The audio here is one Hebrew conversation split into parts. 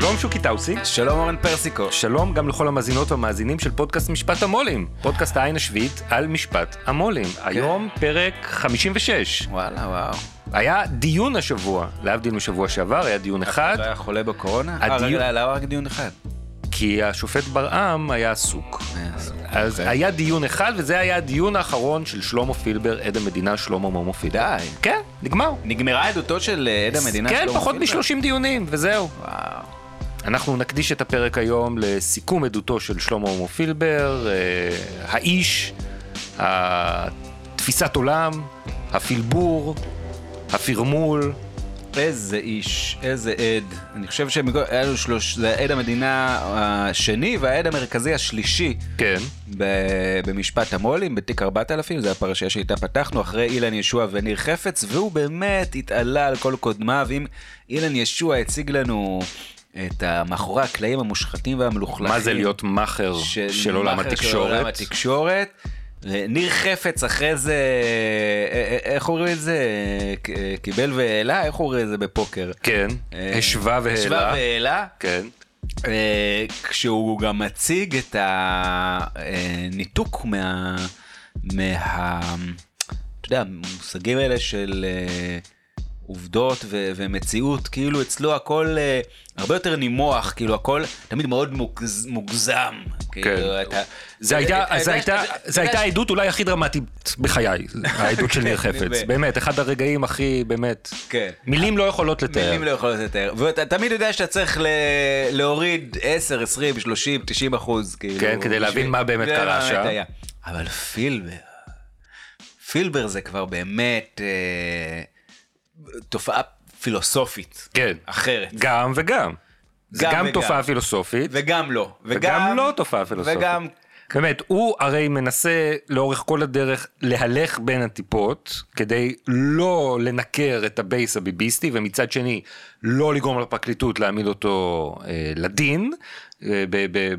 שלום שוקי טאוסי. שלום אורן פרסיקו. שלום גם לכל המאזינות והמאזינים של פודקאסט משפט המו"לים. פודקאסט העין השביעית על משפט המו"לים. היום פרק 56. וואלה וואו. היה דיון השבוע, להבדיל משבוע שעבר, היה דיון אחד, אתה לא היה חולה בקורונה? הדיון- אה, למה רק דיון אחד? כי השופט ברעם היה עסוק. עסוק, אז אוקיי. היה דיון אחד, וזה היה הדיון האחרון של שלמה פילבר, עד המדינה שלמה מומו פילבר. די. כן, נגמר. נגמרה עדותו של אה, עד המדינה כן, שלמה פחות פילבר? מ-30 דיונים, וזהו. וואו. אנחנו נקדיש את הפרק היום לסיכום עדותו של שלמה מומו פילבר, אה, האיש, התפיסת עולם, הפלבור, הפרמול. איזה איש, איזה עד. אני חושב שהיה לנו שלוש, זה עד המדינה השני והעד המרכזי השלישי כן. ב- במשפט המו"לים, בתיק 4000, זו הפרשייה שאיתה פתחנו, אחרי אילן ישוע וניר חפץ, והוא באמת התעלה על כל קודמיו. אם אילן ישוע הציג לנו את מאחורי הקלעים המושחתים והמלוכלכים. מה זה להיות מאכר של עולם מאכר של עולם התקשורת? התקשורת. ניר חפץ אחרי זה, אה, אה, איך אומרים את זה? קיבל והעלה? איך אומרים את זה בפוקר? כן, אה, השווה השווה והעלה. והעלה. כן. אה, כשהוא גם מציג את הניתוק מה... מה... אתה יודע, המושגים האלה של אה, עובדות ו- ומציאות, כאילו אצלו הכל אה, הרבה יותר נימוח, כאילו הכל תמיד מאוד מוגז, מוגזם. כאילו, אתה, זה הייתה, העדות אולי הכי דרמטית בחיי, העדות של ניר חפץ, באמת. אחד הרגעים הכי, באמת, כן. מילים לא יכולות לתאר. מילים לא יכולות לתאר. ואתה תמיד יודע שאתה צריך להוריד 10, 20, 30, 90 אחוז, כאילו. כן, כדי להבין מה באמת זה קרה שם. אבל פילבר, פילבר זה כבר באמת אה, תופעה פילוסופית. כן. אחרת. גם וגם. זה גם גם וגם. תופעה פילוסופית, וגם לא. וגם לא תופעה פילוסופית. וגם... באמת, הוא הרי מנסה לאורך כל הדרך להלך בין הטיפות, כדי לא לנקר את הבייס הביביסטי, ומצד שני, לא לגרום לפרקליטות להעמיד אותו אה, לדין,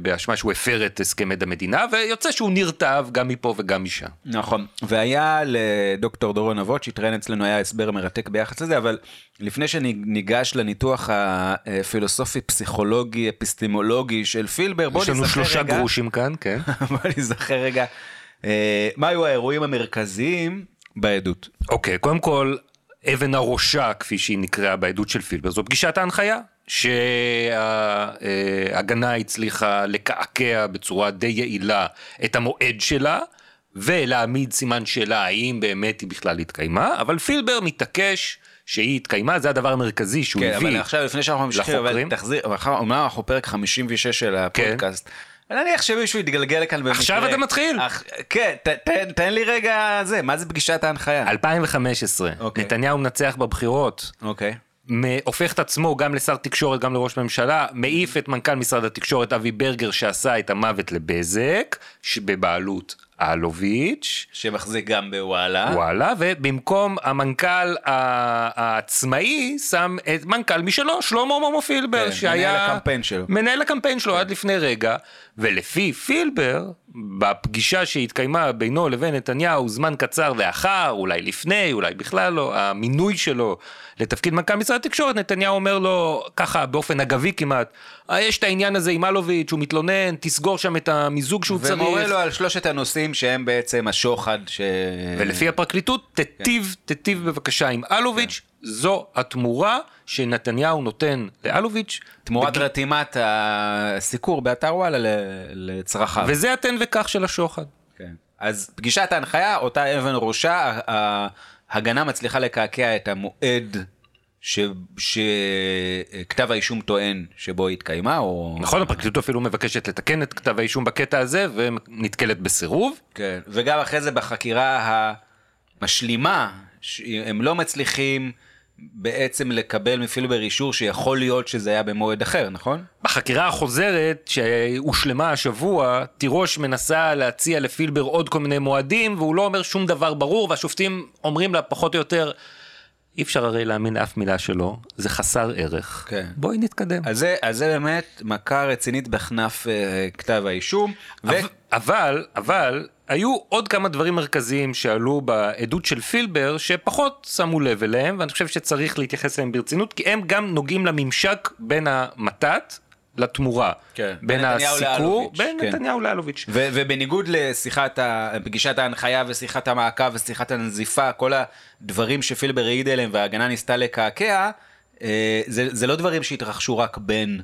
באשמה שהוא הפר את הסכם עד המדינה, ויוצא שהוא נרטב גם מפה וגם משם. נכון, והיה לדוקטור דורון אבות שהתראיין אצלנו, היה הסבר מרתק ביחס לזה, אבל לפני שניגש לניתוח הפילוסופי, פסיכולוגי, אפיסטימולוגי של פילבר, בוא יש לנו נזכר שלושה רגע, גרושים כאן, כן. בוא נזכר רגע, אה, מה היו האירועים המרכזיים בעדות. אוקיי, קודם כל, אבן הראשה, כפי שהיא נקראה בעדות של פילבר, זו פגישת ההנחיה, שההגנה הצליחה לקעקע בצורה די יעילה את המועד שלה, ולהעמיד סימן שאלה האם באמת היא בכלל התקיימה, אבל פילבר מתעקש שהיא התקיימה, זה הדבר המרכזי שהוא כן, הביא. אבל עכשיו לפני שאנחנו ממשיכים, אבל לחוקרים. תחזיר, אומנם אנחנו פרק 56 של הפודקאסט. נניח שמישהו יתגלגל לכאן במקרה. עכשיו אתה מתחיל? אך- כן, ת- תן- תן לי רגע זה, מה זה פגישת ההנחיה? 2015, אוקיי. נתניהו מנצח בבחירות, אוקיי. מ- הופך את עצמו גם לשר תקשורת, גם לראש ממשלה, מעיף את מנכ"ל משרד התקשורת אבי ברגר שעשה את המוות לבזק, שבבעלות אלוביץ', שמחזיק גם בוואלה. וואלה, ובמקום המנכ"ל העצמאי שם את מנכ"ל משלו, שלמה מומו פילבר, כן, שהיה... מנהל הקמפיין שלו. מנהל הקמפיין שלו עד לפני רגע, ולפי פילבר, בפגישה שהתקיימה בינו לבין נתניהו זמן קצר לאחר, אולי לפני, אולי בכלל לא, המינוי שלו לתפקיד מנכ"ל משרד התקשורת, נתניהו אומר לו ככה באופן אגבי כמעט, "אה, יש את העניין הזה עם אלוביץ', הוא מתלונן, תסגור שם את המיזוג שהוא צריך. ומורה לו על שלושת הנושאים שהם בעצם השוחד ש... ולפי הפרקליטות, תיטיב, תיטיב בבקשה עם אלוביץ', זו התמורה שנתניהו נותן לאלוביץ', תמורת בג- רתימת הסיקור באתר וואלה לצרכיו. וזה התן וקח של השוחד. כן. אז פגישת ההנחיה, אותה אבן ראשה, ההגנה מצליחה לקעקע את המועד שכתב האישום טוען שבו היא התקיימה, או... נכון, הפרקליטות אפילו מבקשת לתקן את כתב האישום בקטע הזה, ונתקלת בסירוב. כן. וגם אחרי זה בחקירה המשלימה שהם לא מצליחים בעצם לקבל מפילבר אישור שיכול להיות שזה היה במועד אחר, נכון? בחקירה החוזרת שהושלמה השבוע, תירוש מנסה להציע לפילבר עוד כל מיני מועדים, והוא לא אומר שום דבר ברור, והשופטים אומרים לה פחות או יותר, אי אפשר הרי להאמין לאף מילה שלו, זה חסר ערך. כן. בואי נתקדם. אז זה, אז זה באמת מכה רצינית בכנף אה, כתב האישום. ו... אבל, אבל, אבל, היו עוד כמה דברים מרכזיים שעלו בעדות של פילבר, שפחות שמו לב אליהם, ואני חושב שצריך להתייחס אליהם ברצינות, כי הם גם נוגעים לממשק בין המתת לתמורה. כן. בין הסיקור, בין כן. נתניהו לאלוביץ'. ו- ובניגוד לשיחת ה... פגישת ההנחיה ושיחת המעקב ושיחת הנזיפה, כל הדברים שפילבר העיד עליהם וההגנה ניסתה לקעקע, אה, זה, זה לא דברים שהתרחשו רק בין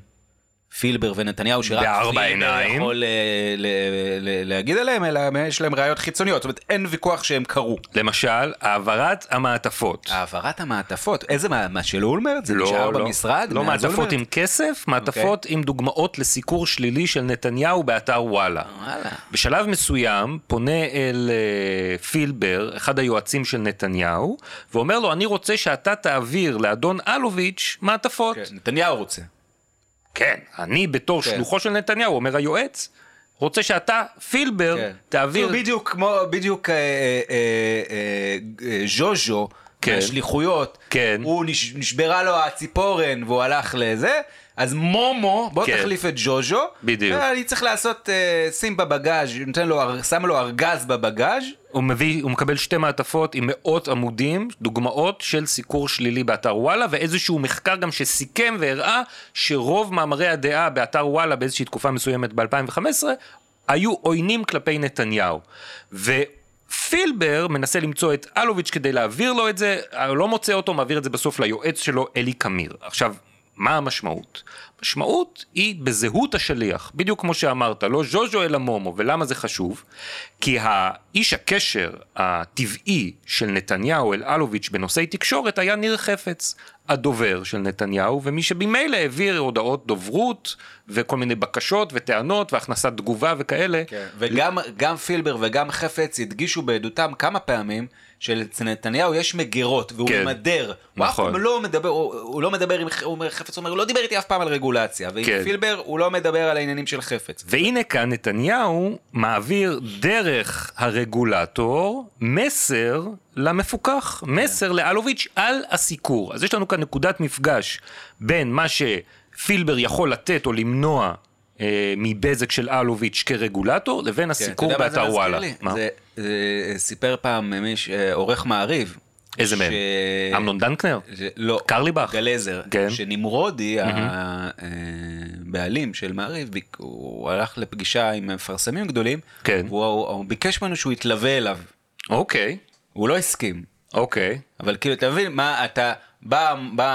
פילבר ונתניהו, שרק בארבע עיניים. יכול אה, ל- ל- להגיד עליהם, אלא יש להם ראיות חיצוניות, זאת אומרת אין ויכוח שהם קרו. למשל, העברת המעטפות. העברת המעטפות, איזה מה, מה של אולמרט? זה נשאר במשרד? לא מעטפות? עם כסף, מעטפות עם דוגמאות לסיקור שלילי של נתניהו באתר וואלה. וואלה. בשלב מסוים פונה אל אה, פילבר, אחד היועצים של נתניהו, ואומר לו, אני רוצה שאתה תעביר לאדון אלוביץ' מעטפות. כן, נתניהו רוצה. כן, אני בתור כן. שלוחו של נתניהו, אומר היועץ, רוצה שאתה, פילבר, כן. תעביר... כאילו בדיוק כמו, בדיוק אה, אה, אה, אה, ז'וז'ו, כן. בשליחויות, כן. הוא נש, נשברה לו הציפורן והוא הלך לזה, אז מומו, בוא כן. תחליף את ז'וז'ו, בדיוק. אה, אני צריך לעשות, אה, שים בבגאז', נותן לו, שם לו ארגז בבגאז', הוא מביא, הוא מקבל שתי מעטפות עם מאות עמודים, דוגמאות של סיקור שלילי באתר וואלה, ואיזשהו מחקר גם שסיכם והראה שרוב מאמרי הדעה באתר וואלה באיזושהי תקופה מסוימת ב-2015, היו עוינים כלפי נתניהו. ופילבר מנסה למצוא את אלוביץ' כדי להעביר לו את זה, לא מוצא אותו, מעביר את זה בסוף ליועץ שלו, אלי קמיר. עכשיו, מה המשמעות? המשמעות היא בזהות השליח, בדיוק כמו שאמרת, לא ז'וז'ו אלא מומו, ולמה זה חשוב? כי האיש הקשר הטבעי של נתניהו אל אלוביץ' בנושאי תקשורת היה ניר חפץ, הדובר של נתניהו, ומי שממילא העביר הודעות דוברות וכל מיני בקשות וטענות והכנסת תגובה וכאלה. וגם גם פילבר וגם חפץ הדגישו בעדותם כמה פעמים שאצל נתניהו יש מגירות והוא כן. ממדר. הוא אף נכון. פעם לא מדבר, הוא, הוא לא מדבר עם, הוא אומר, חפץ אומר, הוא לא דיבר איתי אף פעם על רגולציה. ועם כן. פילבר הוא לא מדבר על העניינים של חפץ. והנה כאן נתניהו מעביר דרך הרגולטור מסר למפוקח, מסר לאלוביץ' על הסיקור. אז יש לנו כאן נקודת מפגש בין מה שפילבר יכול לתת או למנוע אה, מבזק של אלוביץ' כרגולטור, לבין כן, הסיקור זה באתר וואלה. לי? מה? זה, זה סיפר פעם מיש, אה, עורך מעריב. איזה מהם? ש- אמנון דנקנר? ש- לא, קרליבך? גלזר, כן. שנמרודי, הבעלים של מעריב, הוא הלך לפגישה עם מפרסמים גדולים, כן. והוא הוא ביקש ממנו שהוא יתלווה אליו. אוקיי, הוא לא הסכים, אוקיי. אבל כאילו, אתה מבין, מה אתה, בא, בא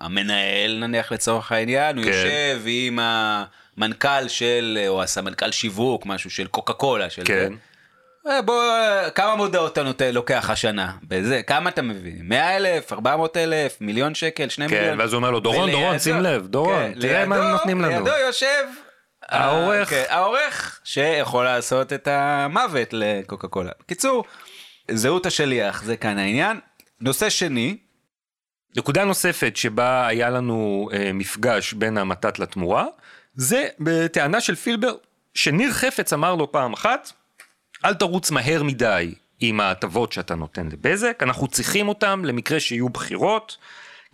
המנהל נניח לצורך העניין, הוא כן. יושב עם המנכ"ל של, או הסמנכ"ל שיווק, משהו של קוקה קולה, של כן. זה. אה, בוא, כמה מודעות אתה נותן, לוקח השנה? בזה, כמה אתה מביא? 100 אלף, 400 אלף, מיליון שקל, 2 כן, מיליון? ואז הוא אומר לו, דורון, ולידו- דורון, שים לב, דורון, כן, תראה מה לידו- נותנים לנו. לידו יושב... העורך. אה, כן, העורך שיכול לעשות את המוות לקוקה קולה. קיצור, זהות השליח, זה כאן העניין. נושא שני, נקודה נוספת שבה היה לנו אה, מפגש בין המתת לתמורה, זה בטענה של פילבר, שניר חפץ אמר לו פעם אחת, אל תרוץ מהר מדי עם ההטבות שאתה נותן לבזק, אנחנו צריכים אותם למקרה שיהיו בחירות.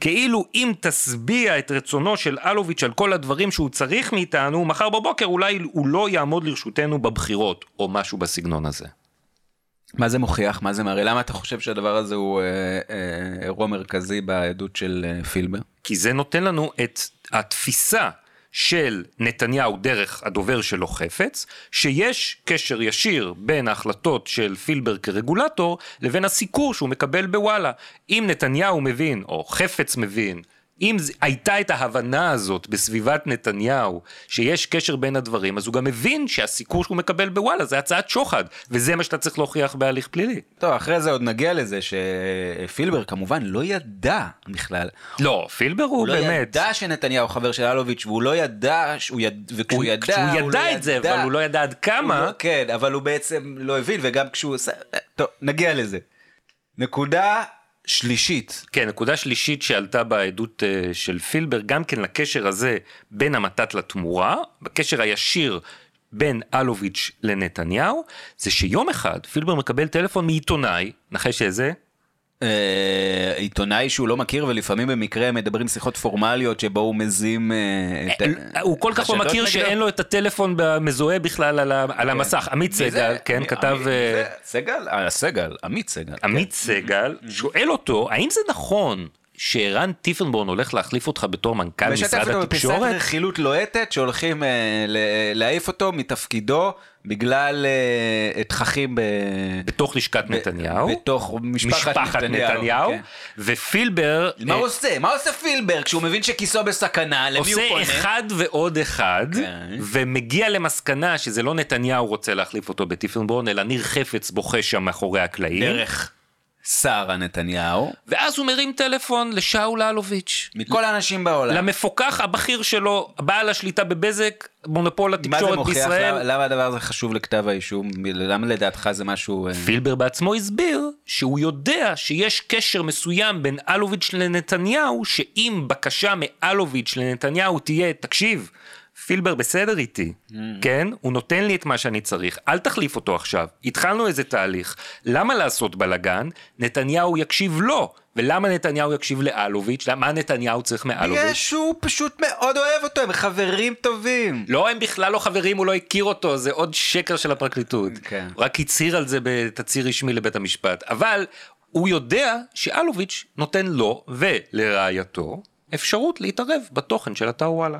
כאילו אם תשביע את רצונו של אלוביץ' על כל הדברים שהוא צריך מאיתנו, מחר בבוקר אולי הוא לא יעמוד לרשותנו בבחירות, או משהו בסגנון הזה. מה זה מוכיח? מה זה מראה? למה אתה חושב שהדבר הזה הוא אה, אה, אירוע מרכזי בעדות של אה, פילבר? כי זה נותן לנו את התפיסה של נתניהו דרך הדובר שלו חפץ, שיש קשר ישיר בין ההחלטות של פילבר כרגולטור לבין הסיקור שהוא מקבל בוואלה. אם נתניהו מבין, או חפץ מבין, אם הייתה את ההבנה הזאת בסביבת נתניהו, שיש קשר בין הדברים, אז הוא גם מבין שהסיקור שהוא מקבל בוואלה זה הצעת שוחד, וזה מה שאתה צריך להוכיח בהליך פלילי. טוב, אחרי זה עוד נגיע לזה שפילבר כמובן לא ידע בכלל. לא, פילבר הוא הוא לא באמת... ידע שנתניהו חבר של אלוביץ' והוא לא ידע, שהוא יד... וכשהוא הוא- ידע, כשהוא הוא לא ידע את זה, אבל הוא לא ידע עד הוא כמה. לא- כן, אבל הוא בעצם לא הבין, וגם כשהוא. טוב, נגיע לזה. נקודה שלישית. כן, נקודה שלישית שעלתה בעדות אה, של פילבר, גם כן לקשר הזה בין המתת לתמורה, בקשר הישיר בין אלוביץ' לנתניהו, זה שיום אחד פילבר מקבל טלפון מעיתונאי, נחש איזה? אה, עיתונאי שהוא לא מכיר ולפעמים במקרה מדברים שיחות פורמליות שבו הוא מזים... אה, את ה- הוא כל כך לא מכיר. שאין לו את הטלפון המזוהה בכלל על ה- על המסך. עמית? סגל, כן, כתב... אה, זה? סגל? אה, סגל, עמית סגל. עמית סגל שואל אותו, האם זה נכון שערן טיפנבורן הולך להחליף אותך בתור מנכ"ל משתף משרד אותו בפיסת התקשורת? רכילות לוהטת שהולכים אה, להעיף אותו מתפקידו בגלל אה, תככים ב... בתוך לשכת נתניהו, בתוך משפחת, משפחת נתניהו, כן. ופילבר מה אה, הוא עושה? מה עושה פילבר כשהוא מבין שכיסו בסכנה? למי הוא עושה פונה? אחד ועוד אחד, כן. ומגיע למסקנה שזה לא נתניהו רוצה להחליף אותו בטיפנבורן, אלא ניר חפץ בוכה שם מאחורי הקלעים, דרך שרה נתניהו, ואז הוא מרים טלפון לשאול אלוביץ'. מכל האנשים בעולם. למפוקח הבכיר שלו, בעל השליטה בבזק, מונופול מה זה התקשורת מוכיח? בישראל. למה, למה הדבר הזה חשוב לכתב האישום? למה לדעתך זה משהו... אה, פילבר בעצמו הסביר שהוא יודע שיש קשר מסוים בין אלוביץ' לנתניהו, שאם בקשה מאלוביץ' לנתניהו תהיה, תקשיב, פילבר בסדר איתי, כן? הוא נותן לי את מה שאני צריך, אל תחליף אותו עכשיו. התחלנו איזה תהליך. למה לעשות בלאגן? נתניהו יקשיב לו. ולמה נתניהו יקשיב לאלוביץ'? מה נתניהו צריך מאלוביץ'? בגלל שהוא פשוט מאוד אוהב אותו, הם חברים טובים. לא, הם בכלל לא חברים, הוא לא הכיר אותו, זה עוד שקר של הפרקליטות. כן. הוא רק הצהיר על זה בתצהיר רשמי לבית המשפט. אבל הוא יודע שאלוביץ' נותן לו ולרעייתו אפשרות להתערב בתוכן של אתר וואלה.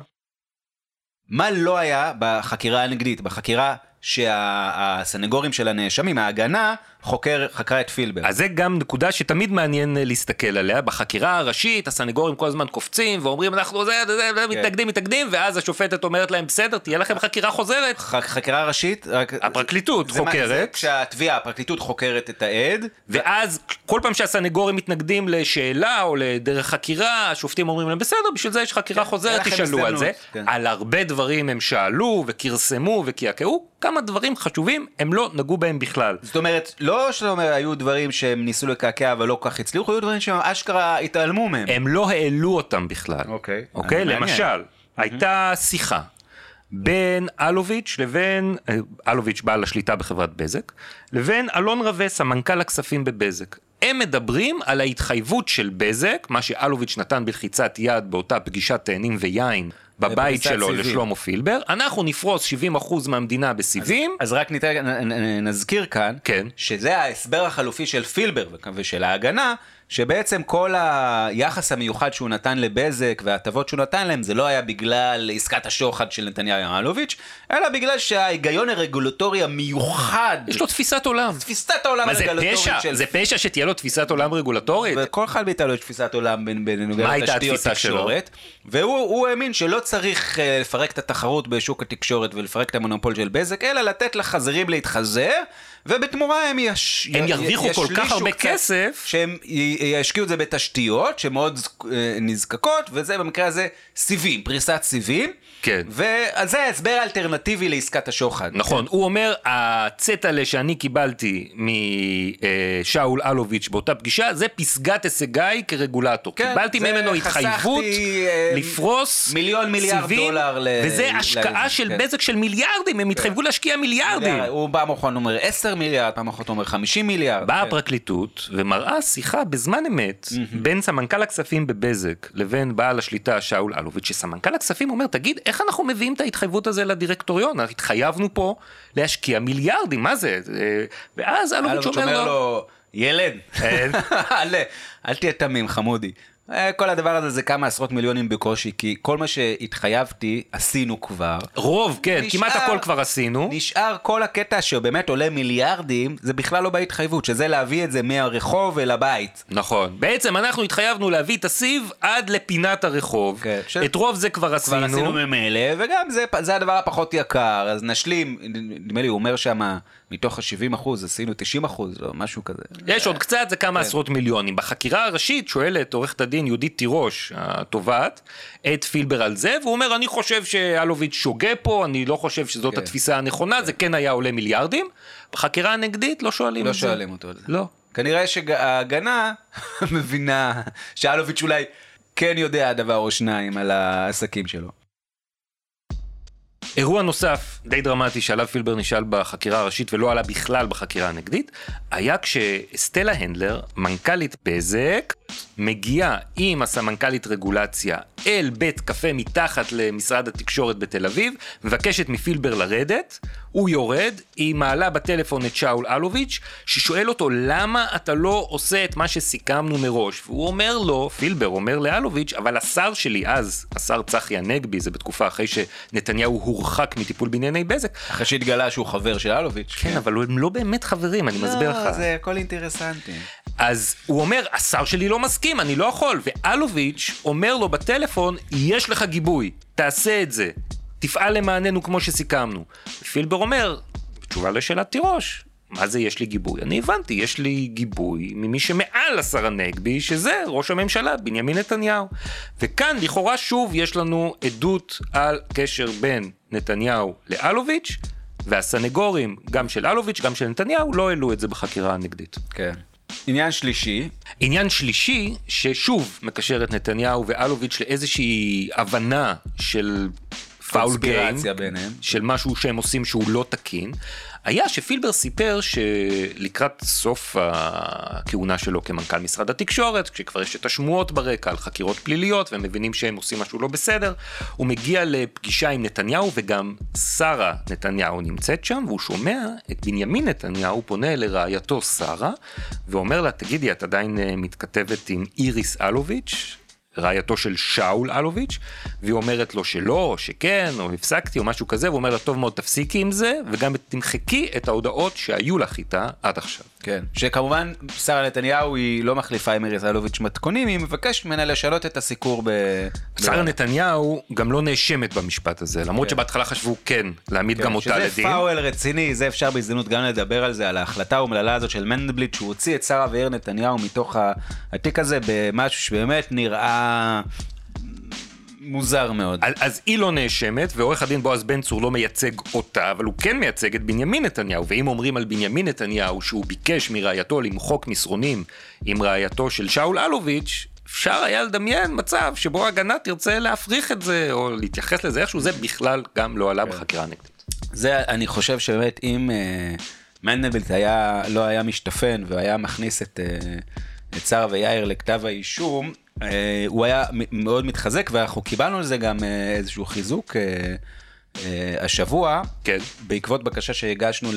מה לא היה בחקירה הנגדית? בחקירה שהסנגורים של הנאשמים, ההגנה, חוקר, חקרה את פילבר. אז זה גם נקודה שתמיד מעניין אה, להסתכל עליה. בחקירה הראשית הסנגורים כל הזמן קופצים ואומרים אנחנו זה, זה, זה, מתנגדים, מתנגדים, ואז השופטת אומרת להם בסדר, תהיה לכם חקירה חוזרת. ח- חקירה ראשית, רק... הפרקליטות זה מה- זה חוקרת. כשהתביעה, הפרקליטות חוקרת את העד, ואז כל פעם שהסנגורים מתנגדים לשאלה או לדרך חקירה, השופטים אומרים להם בסדר, בשביל זה יש חקירה חוזרת, לכם תשאלו על הזדמנות." זה. כן. על הרבה דברים הם שאלו וכרסמו וקעקעו, כמה דברים חשובים הם לא נגעו בהם בכלל. זאת אומרת, לא שאתה אומר, היו דברים שהם ניסו לקעקע אבל לא כל כך הצליחו, היו דברים שהם אשכרה התעלמו מהם. הם לא העלו אותם בכלל. אוקיי. אוקיי? מעניין. למשל, הייתה שיחה בין אלוביץ' לבין, אה, אלוביץ' בעל השליטה בחברת בזק, לבין אלון רווה, סמנכ"ל הכספים בבזק. הם מדברים על ההתחייבות של בזק, מה שאלוביץ' נתן בלחיצת יד באותה פגישת תאנים ויין בבית שלו סיבים. לשלמה פילבר, אנחנו נפרוס 70% מהמדינה בסיבים, אז רק ניתן, נ- נ- נזכיר כאן, כן. שזה ההסבר החלופי של פילבר ושל ההגנה, שבעצם כל היחס המיוחד שהוא נתן לבזק וההטבות שהוא נתן להם, זה לא היה בגלל עסקת השוחד של נתניהו אלוביץ', אלא בגלל שההיגיון הרגולטורי המיוחד, יש לו תפיסת עולם. תפיסת העולם מה זה הרגולטורית פשע? של... זה פשע שתהיה לו תפיסת עולם רגולטורית? וכל אחד מאיתנו יש תפיסת עולם בנוגע לתשתיות? תקשורת, והוא הוא האמין שלא צריך אה, לפרק את התחרות בשוק התקשורת ולפרק את המונופול של בזק, אלא לתת לחזירים להתחזר, ובתמורה הם יש... הם ירוויחו כל כך הרבה כסף. שהם ישקיעו את זה בתשתיות שמאוד אה, נזקקות, וזה במקרה הזה סיבים, פריסת סיבים. כן. וזה ההסבר האלטרנטיבי לעסקת השוחד. נכון, הוא אומר, הצטלה שאני קיבלתי משאול אלוביץ' באותה פגישה, זה פסגת הישגיי כרגולטור. כן, קיבלתי זה ממנו התחייבות אה, לפרוס מיליון מיליארד סיבים, דולר ל- וזה ל- השקעה לזה, של כן. בזק של מיליארדים, הם התחייבו להשקיע מיליארדים. הוא פעם אחרונה אומר 10 מיליארד, פעם אחרונה אומר 50 מיליארד. באה כן. הפרקליטות ומראה שיחה בזמן אמת בין סמנכ"ל הכספים בבזק לבין בעל השליטה שאול אלוביץ', שסמנכ"ל הכספים אומר, תגיד, איך אנחנו מביאים את ההתחייבות הזו לדירקטוריון? התחייבנו פה להשקיע מיליארדים, מה זה? זה- ואז אלוביץ' אומר לו, לו, ילד, כן. אל תהיה תמים חמודי. אה, כל הדבר הזה זה כמה עשרות מיליונים בקושי, כי כל מה שהתחייבתי עשינו כבר. רוב, כן, נשאר- כמעט הכל כבר עשינו. נשאר כל הקטע שבאמת עולה מיליארדים, זה בכלל לא בהתחייבות, שזה להביא את זה מהרחוב אל הבית. נכון. בעצם אנחנו התחייבנו להביא את הסיב עד לפינת הרחוב. כן, ש- את רוב זה כבר כבר עשינו. עשינו ממילא, וגם זה, זה הדבר הפחות יקר, אז נשלים, נדמה לי הוא אומר שם, מתוך ה-70 אחוז עשינו 90 אחוז, או משהו כזה. יש עוד קצת, זה כמה כן. עשרות מיליונים. בחקירה הראשית שואלת עורכת הדין יהודית תירוש, התובעת, את פילבר על זה, והוא אומר, אני חושב שאלוביץ' שוגה פה, אני לא חושב שזאת כן. התפיסה הנכונה, זה כן היה עולה מיליארדים. בחקירה הנגדית לא שואלים לא את זה. שואלים אותו על זה. לא. כנראה שההגנה מבינה שאלוביץ' אולי כן יודע דבר או שניים על העסקים שלו. אירוע נוסף, די דרמטי, שעליו פילבר נשאל בחקירה הראשית ולא עלה בכלל בחקירה הנגדית, היה כשסטלה הנדלר, מנכ"לית בזק, מגיעה עם הסמנכ"לית רגולציה אל בית קפה מתחת למשרד התקשורת בתל אביב, מבקשת מפילבר לרדת, הוא יורד, היא מעלה בטלפון את שאול אלוביץ', ששואל אותו למה אתה לא עושה את מה שסיכמנו מראש, והוא אומר לו, פילבר אומר לאלוביץ', אבל השר שלי אז, השר צחי הנגבי, זה בתקופה אחרי שנתניהו הורחק מטיפול בענייני בזק. אחרי שהתגלה שהוא חבר של אלוביץ'. כן, אבל הם לא באמת חברים, אני מסביר לך. לא, זה הכל אינטרסנטי. אז הוא אומר, השר שלי לא מסכים, אני לא יכול. ואלוביץ' אומר לו בטלפון, יש לך גיבוי, תעשה את זה. תפעל למעננו כמו שסיכמנו. פילבר אומר, בתשובה לשאלת תירוש, מה זה יש לי גיבוי? אני הבנתי, יש לי גיבוי ממי שמעל השר הנגבי, שזה ראש הממשלה, בנימין נתניהו. וכאן לכאורה שוב יש לנו עדות על קשר בין נתניהו לאלוביץ', והסנגורים, גם של אלוביץ', גם של נתניהו, לא העלו את זה בחקירה הנגדית. כן. עניין שלישי. עניין שלישי, ששוב מקשר את נתניהו ואלוביץ' לאיזושהי הבנה של פאול גיים, ביניהם. של משהו שהם עושים שהוא לא תקין, היה שפילבר סיפר שלקראת סוף הכהונה שלו כמנכ"ל משרד התקשורת, כשכבר יש את השמועות ברקע על חקירות פליליות והם מבינים שהם עושים משהו לא בסדר, הוא מגיע לפגישה עם נתניהו וגם שרה נתניהו נמצאת שם והוא שומע את בנימין נתניהו פונה לרעייתו שרה ואומר לה תגידי את עדיין אה, מתכתבת עם איריס אלוביץ' רעייתו של שאול אלוביץ', והיא אומרת לו שלא, או שכן, או הפסקתי, או משהו כזה, והוא אומר לה, טוב מאוד, תפסיקי עם זה, וגם תמחקי את ההודעות שהיו לך איתה עד עכשיו. כן, שכמובן, שרה נתניהו היא לא מחליפה עם איריס אלוביץ' מתכונים, היא מבקשת ממנה לשנות את הסיקור ב... שרה נתניהו גם לא נאשמת במשפט הזה, למרות כן. שבהתחלה חשבו כן, להעמיד כן, גם אותה לדין. שזה פאוול רציני, זה אפשר בהזדמנות גם לדבר על זה, על ההחלטה האומללה הזאת של מנדלבליט, שהוא הוציא את שרה ויאיר נתניהו מתוך התיק הזה במשהו שבאמת נראה מוזר מאוד. אז, אז היא לא נאשמת, ועורך הדין בועז בן צור לא מייצג אותה, אבל הוא כן מייצג את בנימין נתניהו. ואם אומרים על בנימין נתניהו שהוא ביקש מרעייתו למחוק מסרונים עם רעייתו של שאול אלוביץ', אפשר היה לדמיין מצב שבו ההגנה תרצה להפריך את זה, או להתייחס לזה איכשהו, זה בכלל גם לא עלה כן. בחקירה הנגדית. זה, אני חושב שבאמת אם uh, מנדלבלט היה, לא היה משתפן והיה מכניס את, uh, את שרה ויאיר לכתב האישום, אה, הוא היה מאוד מתחזק ואנחנו קיבלנו על זה גם אה, איזשהו חיזוק אה, השבוע, כן. בעקבות בקשה שהגשנו,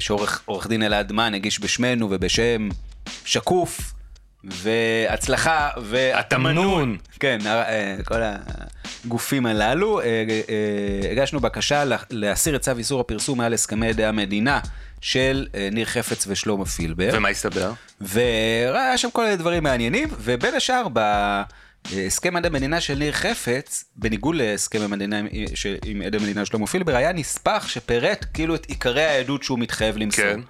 שעורך דין אלעד מן הגיש בשמנו ובשם שקוף. והצלחה והתמנון, כן, כל הגופים הללו, הגשנו בקשה להסיר את צו איסור הפרסום מעל הסכמי עדי המדינה של אה, ניר חפץ ושלמה פילבר. ומה הסתבר? והיה שם כל מיני דברים מעניינים, ובין השאר בהסכם עדי המדינה של ניר חפץ, בניגוד להסכם המדינה עם עדי המדינה של שלמה פילבר, היה נספח שפירט כאילו את עיקרי העדות שהוא מתחייב למסור. כן.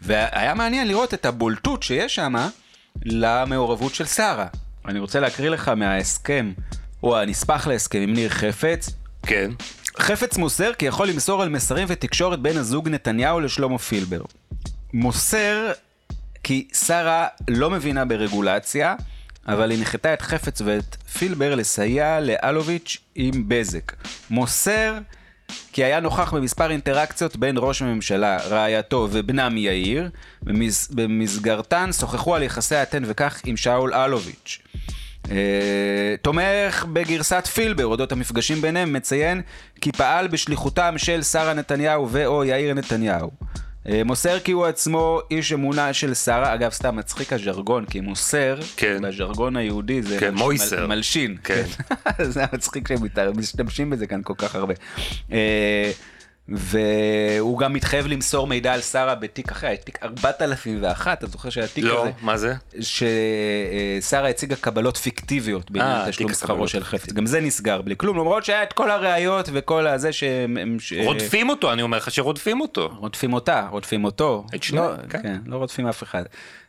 והיה מעניין לראות את הבולטות שיש שם למעורבות של שרה. אני רוצה להקריא לך מההסכם, או הנספח להסכם עם ניר חפץ. כן. חפץ מוסר כי יכול למסור על מסרים ותקשורת בין הזוג נתניהו לשלמה פילבר. מוסר כי שרה לא מבינה ברגולציה, אבל היא הנחתה את חפץ ואת פילבר לסייע לאלוביץ' עם בזק. מוסר כי היה נוכח במספר אינטראקציות בין ראש הממשלה, רעייתו ובנם יאיר, במס... במסגרתן שוחחו על יחסי התן וכך עם שאול אלוביץ'. אה, תומך בגרסת פילבר אודות המפגשים ביניהם, מציין כי פעל בשליחותם של שרה נתניהו ו/או יאיר נתניהו. אה, מוסר כי הוא עצמו איש אמונה של שרה, אגב סתם מצחיק הז'רגון, כי מוסר, כן. בז'רגון היהודי זה כן, מש, מל, מלשין, כן. זה מצחיק שהם משתמשים בזה כאן כל כך הרבה. והוא גם מתחייב למסור מידע על שרה בתיק אחר, תיק 4001, אתה זוכר שהתיק לא, הזה... לא, מה זה? ששרה הציגה קבלות פיקטיביות בעניין אה, תשלום שכרו של חפץ. גם זה נסגר בלי כלום, למרות שהיה את כל הראיות וכל הזה שהם... ש... רודפים אותו, אני אומר לך שרודפים אותו. רודפים אותה, רודפים אותו. את שניהם, לא, כן. כן, לא רודפים אף אחד.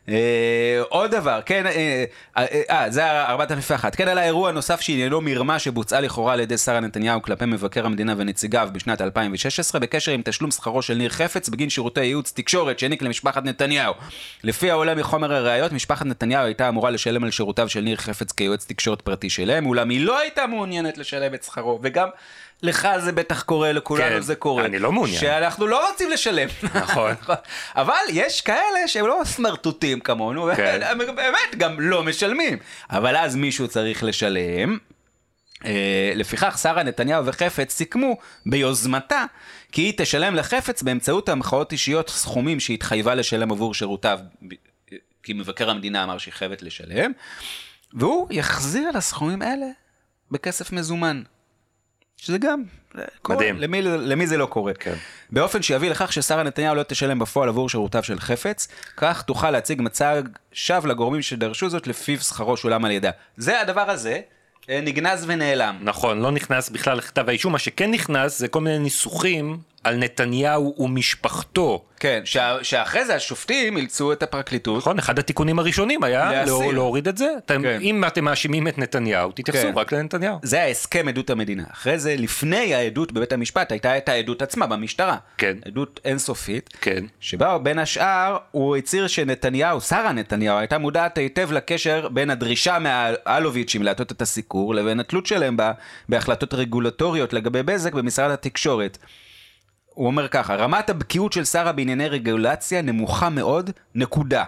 אה, עוד דבר, כן, אה, אה, אה, זה ה-4001. כן, על האירוע נוסף שעניינו מרמה שבוצעה לכאורה על ידי שרה נתניהו כלפי מבקר המדינה ונציגיו בשנת 2016, בקשר עם תשלום שכרו של ניר חפץ בגין שירותי ייעוץ תקשורת שהעניק למשפחת נתניהו. לפי העולה מחומר הראיות, משפחת נתניהו הייתה אמורה לשלם על שירותיו של ניר חפץ כיועץ תקשורת פרטי שלהם, אולם היא לא הייתה מעוניינת לשלם את שכרו, וגם... לך זה בטח קורה, לכולנו כן, זה קורה. אני לא מעוניין. שאנחנו לא רוצים לשלם. נכון. אבל יש כאלה שהם לא סמרטוטים כמונו, כן. והם באמת גם לא משלמים. אבל אז מישהו צריך לשלם. אה, לפיכך שרה נתניהו וחפץ סיכמו ביוזמתה כי היא תשלם לחפץ באמצעות המחאות אישיות סכומים שהיא התחייבה לשלם עבור שירותיו, כי מבקר המדינה אמר שהיא חייבת לשלם, והוא יחזיר על הסכומים האלה בכסף מזומן. שזה גם קורה. מדהים. למי, למי זה לא קורה. כן. באופן שיביא לכך ששרה נתניהו לא תשלם בפועל עבור שירותיו של חפץ, כך תוכל להציג מצג שווא לגורמים שדרשו זאת לפיו שכרו שולם על ידה. זה הדבר הזה, אה, נגנז ונעלם. נכון, לא נכנס בכלל לכתב האישום, מה שכן נכנס זה כל מיני ניסוחים על נתניהו ומשפחתו. כן, שה, שאחרי זה השופטים אילצו את הפרקליטות. נכון, אחד התיקונים הראשונים היה. לא, להוריד את זה. אתם, כן. אם אתם מאשימים את נתניהו, תתייחסו כן. רק לנתניהו. זה ההסכם עדות המדינה. אחרי זה, לפני העדות בבית המשפט, הייתה את העדות עצמה במשטרה. כן. עדות אינסופית. כן. שבה בין השאר הוא הצהיר שנתניהו, שרה נתניהו, הייתה מודעת היטב לקשר בין הדרישה מהאלוביצ'ים להטות את הסיקור לבין התלות שלהם בה, בהחלטות רגולטוריות לגבי בזק במשרד התקשורת. הוא אומר ככה, רמת הבקיאות של שרה בענייני רגולציה נמוכה מאוד, נקודה.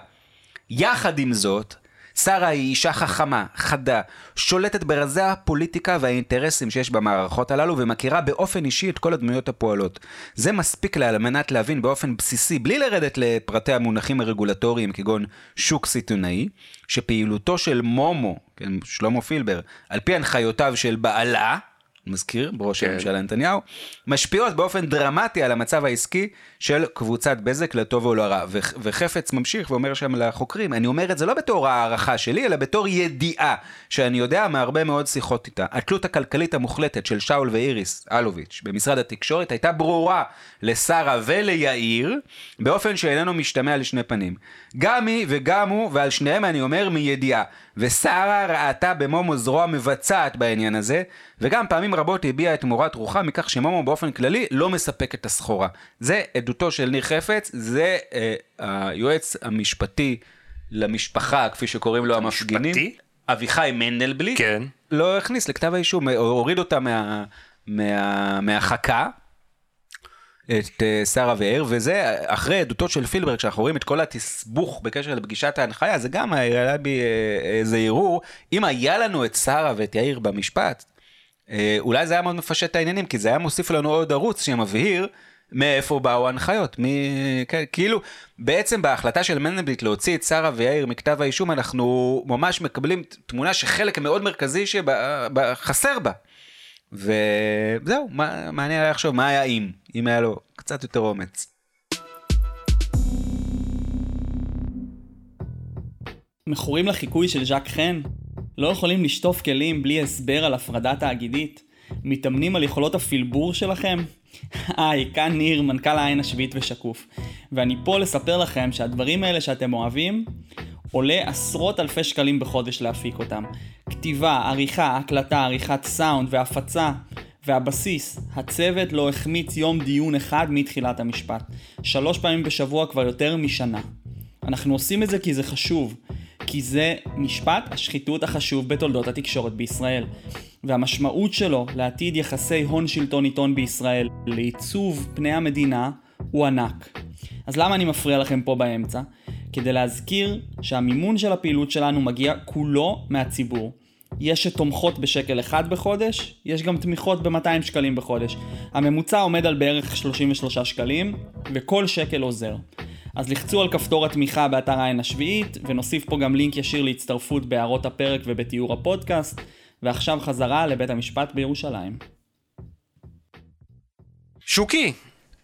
יחד עם זאת, שרה היא אישה חכמה, חדה, שולטת ברזי הפוליטיקה והאינטרסים שיש במערכות הללו ומכירה באופן אישי את כל הדמויות הפועלות. זה מספיק לה על מנת להבין באופן בסיסי, בלי לרדת לפרטי המונחים הרגולטוריים כגון שוק סיטונאי, שפעילותו של מומו, כן, שלמה פילבר, על פי הנחיותיו של בעלה, מזכיר, בראש כן. הממשלה נתניהו, משפיעות באופן דרמטי על המצב העסקי של קבוצת בזק לטוב או לרע. ו- וחפץ ממשיך ואומר שם לחוקרים, אני אומר את זה לא בתור הערכה שלי, אלא בתור ידיעה, שאני יודע מהרבה מאוד שיחות איתה. התלות הכלכלית המוחלטת של שאול ואיריס אלוביץ' במשרד התקשורת הייתה ברורה לשרה וליאיר, באופן שאיננו משתמע לשני פנים. גם היא וגם הוא, ועל שניהם אני אומר מידיעה. ושרה ראתה במומו זרוע מבצעת בעניין הזה, וגם פעמים רבות הביעה את מורת רוחה מכך שמומו באופן כללי לא מספק את הסחורה. זה עדותו של ניר חפץ, זה אה, היועץ המשפטי למשפחה, כפי שקוראים לו המפגינים. המשפטי? אביחי מנדלבליט. כן. לא הכניס לכתב האישום, הוריד אותה מה, מה, מהחכה. את אה, שרה ואר, וזה אחרי עדותו של פילברג, שאנחנו רואים את כל התסבוך בקשר לפגישת ההנחיה, זה גם העלה בי אה, איזה ערעור. אם היה לנו את שרה ואת יאיר במשפט, אה, אולי זה היה מאוד מפשט את העניינים, כי זה היה מוסיף לנו עוד ערוץ שמבהיר מאיפה באו ההנחיות. מ... כן, כאילו, בעצם בהחלטה של מנדלבליט להוציא את שרה ויאיר מכתב האישום, אנחנו ממש מקבלים תמונה שחלק מאוד מרכזי שחסר בה. וזהו, מעניין היה לחשוב מה היה אם, אם היה לו קצת יותר אומץ. מכורים לחיקוי של ז'אק חן? לא יכולים לשטוף כלים בלי הסבר על הפרדה תאגידית? מתאמנים על יכולות הפלבור שלכם? היי, כאן ניר, מנכ"ל העין השביעית ושקוף. ואני פה לספר לכם שהדברים האלה שאתם אוהבים, עולה עשרות אלפי שקלים בחודש להפיק אותם. כתיבה, עריכה, הקלטה, עריכת סאונד והפצה. והבסיס, הצוות לא החמיץ יום דיון אחד מתחילת המשפט. שלוש פעמים בשבוע כבר יותר משנה. אנחנו עושים את זה כי זה חשוב, כי זה משפט השחיתות החשוב בתולדות התקשורת בישראל. והמשמעות שלו לעתיד יחסי הון שלטון עיתון בישראל, לעיצוב פני המדינה, הוא ענק. אז למה אני מפריע לכם פה באמצע? כדי להזכיר שהמימון של הפעילות שלנו מגיע כולו מהציבור. יש שתומכות בשקל אחד בחודש, יש גם תמיכות ב-200 שקלים בחודש. הממוצע עומד על בערך 33 שקלים, וכל שקל עוזר. אז לחצו על כפתור התמיכה באתר העין השביעית, ונוסיף פה גם לינק ישיר להצטרפות בהערות הפרק ובתיאור הפודקאסט, ועכשיו חזרה לבית המשפט בירושלים. שוקי,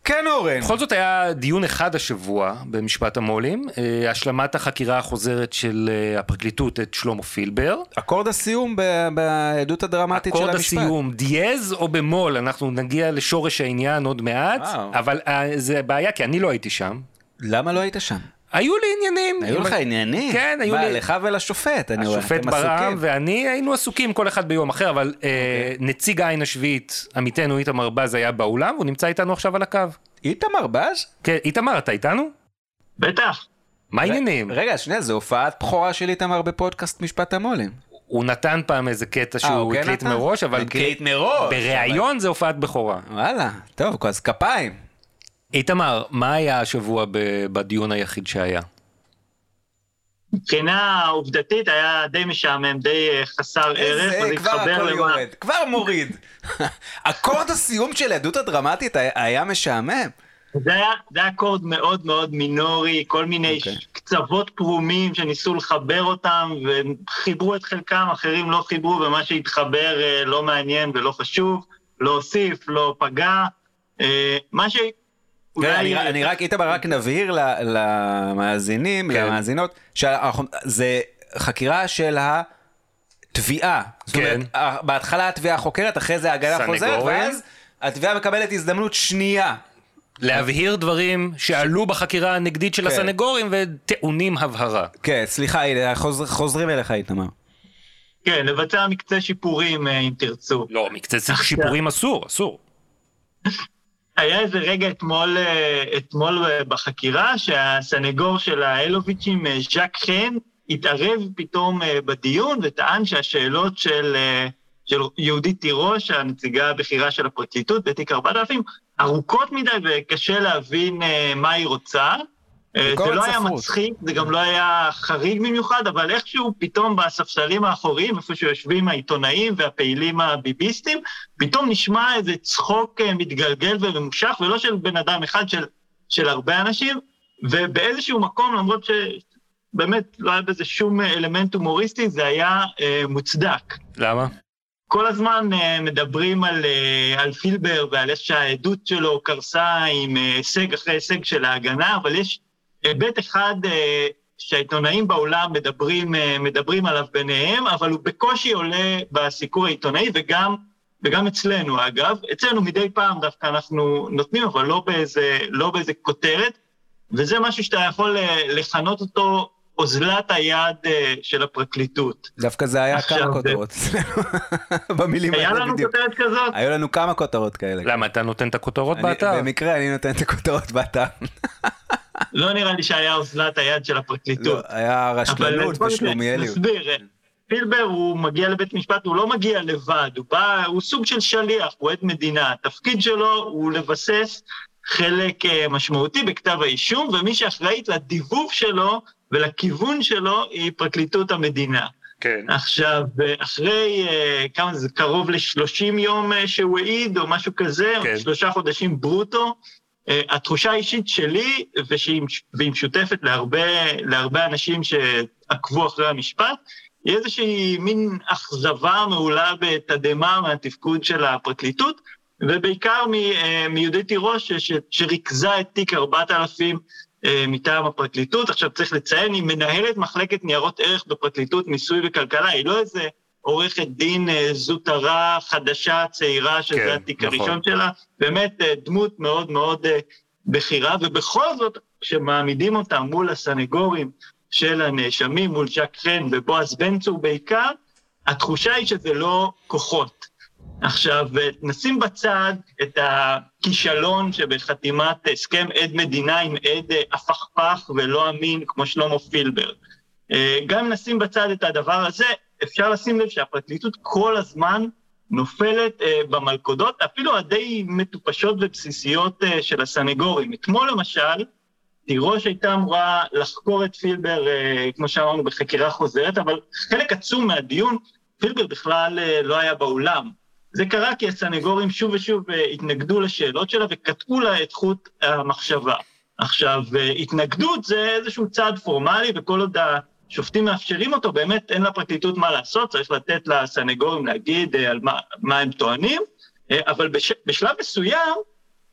כן אורן. בכל זאת היה דיון אחד השבוע במשפט המו"לים, אה, השלמת החקירה החוזרת של אה, הפרקליטות את שלמה פילבר. אקורד הסיום בעדות הדרמטית של אקורד המשפט. הסיום, דיאז או במול, אנחנו נגיע לשורש העניין עוד מעט, וואו. אבל אה, זה בעיה כי אני לא הייתי שם. למה לא היית שם? היו לי עניינים. היו לך עניינים? כן, היו מה, לי... לך ולשופט, אני רואה, השופט אתם ברעם עסוקים. ואני היינו עסוקים כל אחד ביום אחר, אבל אה, נציג העין השביעית, עמיתנו איתמר בז היה באולם, והוא נמצא איתנו עכשיו על הקו. איתמר בז? כן, איתמר, אתה איתנו? בטח. מה העניינים? רגע, שנייה, זו הופעת בכורה של איתמר בפודקאסט משפט המו"לים. הוא נתן פעם איזה קטע אה, הוא שהוא כן הקליט? מראש, אבל הקליט מראש. בריאיון זה הופעת בכורה. וואלה, טוב, אז כפיים. איתמר, מה היה השבוע ב- בדיון היחיד שהיה? מבחינה עובדתית היה די משעמם, די אה, חסר ערך, איזה, כבר הכל למה... יורד, כבר מוריד. אקורד הסיום של העדות הדרמטית היה- משעמם. זה היה, זה היה אקורד מאוד מאוד מינורי, כל מיני אוקיי. okay. קצוות פרומים שניסו לחבר אותם, וחיברו את חלקם, אחרים לא חיברו, ומה שהתחבר אה, לא מעניין ולא חשוב, לא הוסיף, לא פגע. אה, מה ש... כן, אני, רק, איתמר, רק נבהיר ל- למאזינים, כן. למאזינות, שזה חקירה של התביעה. זאת כן. אומרת, ה- בהתחלה התביעה חוקרת, אחרי זה ההגנה חוזרת. ואז התביעה מקבלת הזדמנות שנייה. להבהיר דברים שעלו בחקירה הנגדית של כן. הסנגורים וטעונים הבהרה. כן, סליחה, חוזרים אליך, איתמר. כן, לבצע מקצה שיפורים, אה, אם תרצו. לא, מקצה שיפורים אסור, אסור. היה איזה רגע אתמול, אה, אתמול אה, בחקירה, שהסנגור של האלוביצ'ים, אה, ז'אק חן, התערב פתאום בדיון וטען שהשאלות של, של יהודית תירוש, הנציגה הבכירה של הפרקליטות בתיק 4000, ארוכות מדי וקשה להבין מה היא רוצה. אה, זה לא היה. מצחיק, זה גם לא היה חריג במיוחד, אבל איכשהו פתאום בספסלים האחוריים, איפה שיושבים העיתונאים והפעילים הביביסטים, פתאום נשמע איזה צחוק אה, מתגלגל וממושך, ולא של בן אדם אחד, של, של הרבה אנשים, ובאיזשהו מקום, למרות שבאמת לא היה בזה שום אה, אלמנט הומוריסטי, זה היה אה, מוצדק. למה? כל הזמן אה, מדברים על, אה, על פילבר ועל איך שהעדות שלו קרסה עם אה, הישג אחרי הישג של ההגנה, אבל יש היבט אחד אה, שהעיתונאים בעולם מדברים, אה, מדברים עליו ביניהם, אבל הוא בקושי עולה בסיקור העיתונאי, וגם, וגם אצלנו אגב. אצלנו מדי פעם דווקא אנחנו נותנים, אבל לא באיזה, לא באיזה כותרת, וזה משהו שאתה יכול אה, לכנות אותו אוזלת היד אה, של הפרקליטות. דווקא זה היה כמה זה- כותרות. במילים היה האלה לנו בדיוק. כותרת כזאת? היו לנו כמה כותרות כאלה. למה, אתה נותן את הכותרות אני- באתר? במקרה אני נותן את הכותרות באתר. לא נראה לי שהיה אוזלת היד של הפרקליטות. לא, היה רשלנות ושלומיאליות. נסביר, אה, פילבר הוא מגיע לבית משפט, הוא לא מגיע לבד, הוא בא, הוא סוג של שליח, הוא עד מדינה. התפקיד שלו הוא לבסס חלק אה, משמעותי בכתב האישום, ומי שאחראית לדיבוב שלו ולכיוון שלו היא פרקליטות המדינה. כן. עכשיו, אה, אחרי, כמה זה, קרוב ל-30 יום שהוא העיד, או משהו כזה, כן. שלושה חודשים ברוטו, התחושה האישית שלי, ושהיא והיא משותפת להרבה, להרבה אנשים שעקבו אחרי המשפט, היא איזושהי מין אכזבה מעולה בתדהמה מהתפקוד של הפרקליטות, ובעיקר אה, מיהודית תירוש, שריכזה את תיק 4000 אה, מטעם הפרקליטות. עכשיו צריך לציין, היא מנהלת מחלקת ניירות ערך בפרקליטות מיסוי וכלכלה, היא לא איזה עורכת דין אה, זוטרה, חדשה, צעירה, שזה כן, התיק נכון. הראשון שלה, באמת אה, דמות מאוד מאוד אה, בכירה, ובכל זאת, כשמעמידים אותה מול הסנגורים של הנאשמים, מול ז'ק חן ובועז בן צור בעיקר, התחושה היא שזה לא כוחות. עכשיו, נשים בצד את הכישלון שבחתימת הסכם עד מדינה עם עד הפכפך ולא אמין כמו שלמה פילבר. גם נשים בצד את הדבר הזה, אפשר לשים לב שהפרקליטות כל הזמן נופלת אה, במלכודות, אפילו הדי מטופשות ובסיסיות אה, של הסנגורים. אתמול למשל, תירוש הייתה אמורה לחקור את פילבר, אה, כמו שאמרנו, בחקירה חוזרת, אבל חלק עצום מהדיון, פילבר בכלל אה, לא היה באולם. זה קרה כי הסנגורים שוב ושוב אה, התנגדו לשאלות שלה וקטעו לה את חוט המחשבה. עכשיו, אה, התנגדות זה איזשהו צעד פורמלי, וכל עוד השופטים מאפשרים אותו, באמת אין לפרקליטות מה לעשות, צריך לתת לסנגורים להגיד אה, על מה, מה הם טוענים, אה, אבל בש, בשלב מסוים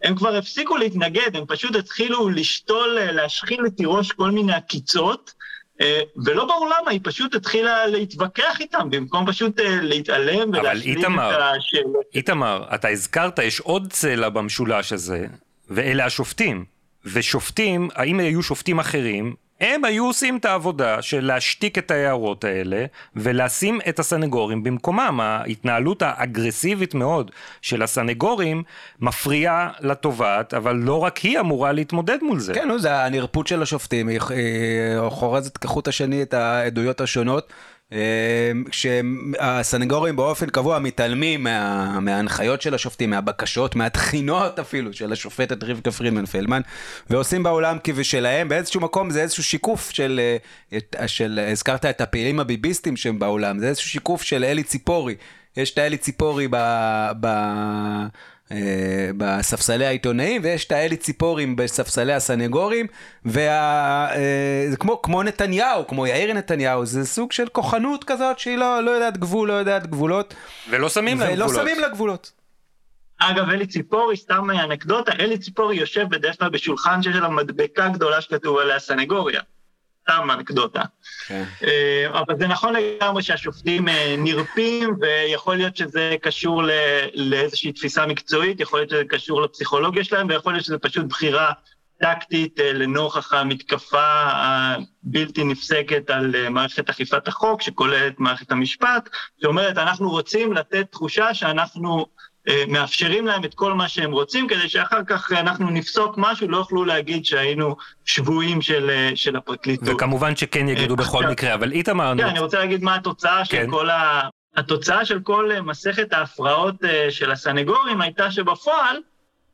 הם כבר הפסיקו להתנגד, הם פשוט התחילו לשתול, אה, להשחיל לתירוש כל מיני עקיצות, אה, ולא ברור למה, היא פשוט התחילה להתווכח איתם, במקום פשוט אה, להתעלם אבל ולהשלים איתמר, את השאלות. איתמר, אתה הזכרת, יש עוד צלע במשולש הזה, ואלה השופטים. ושופטים, האם היו שופטים אחרים, הם היו עושים את העבודה של להשתיק את ההערות האלה ולשים את הסנגורים במקומם. ההתנהלות האגרסיבית מאוד של הסנגורים מפריעה לתובעת, אבל לא רק היא אמורה להתמודד מול זה. כן, זה הנרפות של השופטים, היא חורזת כחוט השני את העדויות השונות. אמ, שהסנגורים באופן קבוע מתעלמים מה, מההנחיות של השופטים, מהבקשות, מהתחינות אפילו של השופטת רבקה פרידמן פלדמן, ועושים בעולם כבשלהם, באיזשהו מקום זה איזשהו שיקוף של, אה, של, הזכרת את הפעילים הביביסטים שהם בעולם, זה איזשהו שיקוף של אלי ציפורי. יש את האלי ציפורי ב... ב בספסלי העיתונאים, ויש את האלי ציפורים בספסלי הסנגורים, וזה אה, כמו, כמו נתניהו, כמו יאיר נתניהו, זה סוג של כוחנות כזאת שהיא לא, לא יודעת גבול, לא יודעת גבולות. ולא שמים לה גבולות. ולא שמים לה גבולות. אגב, אלי ציפורי, סתם אנקדוטה, אלי ציפורי יושב בדרך כלל בשולחן שיש עליו מדבקה גדולה שכתוב עליה סנגוריה. סתם אנקדוטה. כן. אה, אבל זה נכון לגמרי שהשופטים אה, נרפים, ויכול להיות שזה קשור לאיזושהי תפיסה מקצועית, יכול להיות שזה קשור לפסיכולוגיה שלהם, ויכול להיות שזה פשוט בחירה טקטית אה, לנוכח המתקפה הבלתי נפסקת על מערכת אכיפת החוק, שכוללת מערכת המשפט, שאומרת, אנחנו רוצים לתת תחושה שאנחנו... אה, מאפשרים להם את כל מה שהם רוצים, כדי שאחר כך אנחנו נפסוק משהו, לא יוכלו להגיד שהיינו שבויים של, אה, של הפרקליטות. וכמובן שכן יגידו בכל מקרה, אבל איתמר... כן, אני רוצה להגיד מה התוצאה כן. של כל ה... התוצאה של כל אה, מסכת ההפרעות של הסנגורים הייתה שבפועל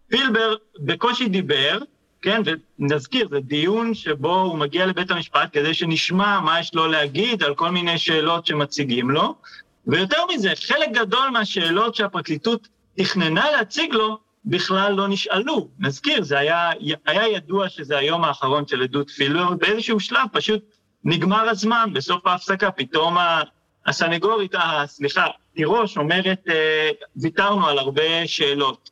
פילבר בקושי דיבר, כן, ונזכיר, זה דיון שבו הוא מגיע לבית המשפט כדי שנשמע מה יש לו להגיד על כל מיני שאלות שמציגים לו, ויותר מזה, חלק גדול מהשאלות שהפרקליטות תכננה להציג לו, בכלל לא נשאלו. נזכיר, זה היה, היה ידוע שזה היום האחרון של עדות פילבר, באיזשהו שלב פשוט נגמר הזמן, בסוף ההפסקה פתאום הסנגורית, אה, סליחה, תירוש אומרת, אה, ויתרנו על הרבה שאלות.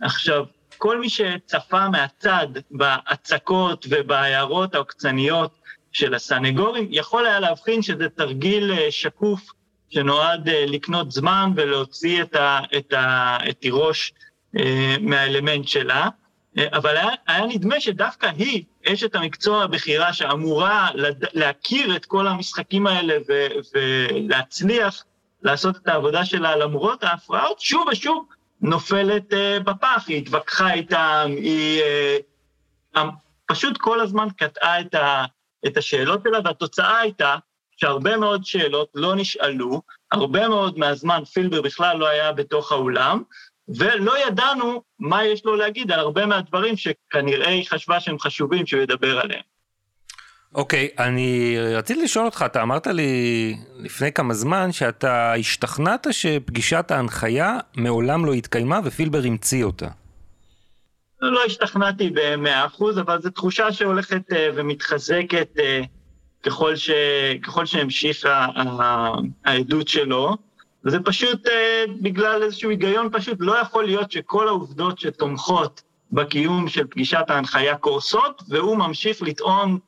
עכשיו, כל מי שצפה מהצד בהצקות ובהערות העוקצניות של הסנגורים, יכול היה להבחין שזה תרגיל אה, שקוף שנועד uh, לקנות זמן ולהוציא את, ה, את, ה, את תירוש uh, מהאלמנט שלה, uh, אבל היה, היה נדמה שדווקא היא, אשת המקצוע הבכירה שאמורה לד, להכיר את כל המשחקים האלה ו, ולהצליח לעשות את העבודה שלה למרות ההפרעות, שוב ושוב נופלת uh, בפח, היא התווכחה איתם, היא uh, פשוט כל הזמן קטעה את, ה, את השאלות שלה, והתוצאה הייתה שהרבה מאוד שאלות לא נשאלו, הרבה מאוד מהזמן פילבר בכלל לא היה בתוך האולם, ולא ידענו מה יש לו להגיד על הרבה מהדברים שכנראה היא חשבה שהם חשובים שהוא ידבר עליהם. אוקיי, okay, אני רציתי לשאול אותך, אתה אמרת לי לפני כמה זמן שאתה השתכנעת שפגישת ההנחיה מעולם לא התקיימה ופילבר המציא אותה. לא השתכנעתי במאה אחוז, אבל זו תחושה שהולכת אה, ומתחזקת אה, ככל, ש, ככל שהמשיכה העדות שלו, וזה פשוט אה, בגלל איזשהו היגיון פשוט, לא יכול להיות שכל העובדות שתומכות בקיום של פגישת ההנחיה קורסות, והוא ממשיך לטעון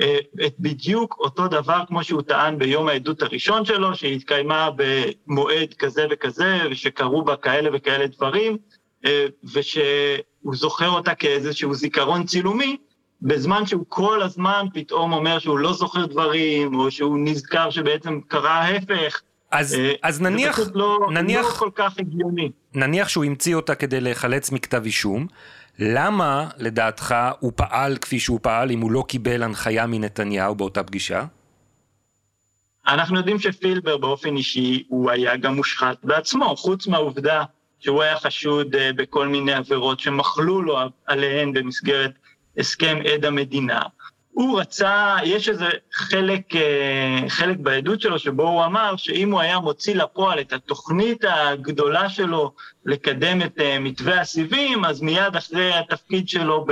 אה, את בדיוק אותו דבר כמו שהוא טען ביום העדות הראשון שלו, שהתקיימה במועד כזה וכזה, ושקרו בה כאלה וכאלה דברים, אה, ושהוא זוכר אותה כאיזשהו זיכרון צילומי, בזמן שהוא כל הזמן פתאום אומר שהוא לא זוכר דברים, או שהוא נזכר שבעצם קרה ההפך. אז, אה, אז נניח, זה פשוט לא, נניח, לא כל כך הגיוני. נניח שהוא המציא אותה כדי להיחלץ מכתב אישום, למה לדעתך הוא פעל כפי שהוא פעל אם הוא לא קיבל הנחיה מנתניהו באותה פגישה? אנחנו יודעים שפילבר באופן אישי הוא היה גם מושחת בעצמו, חוץ מהעובדה שהוא היה חשוד אה, בכל מיני עבירות שמחלו לו עליהן במסגרת הסכם עד המדינה. הוא רצה, יש איזה חלק, אה, חלק בעדות שלו שבו הוא אמר שאם הוא היה מוציא לפועל את התוכנית הגדולה שלו לקדם את אה, מתווה הסיבים, אז מיד אחרי התפקיד שלו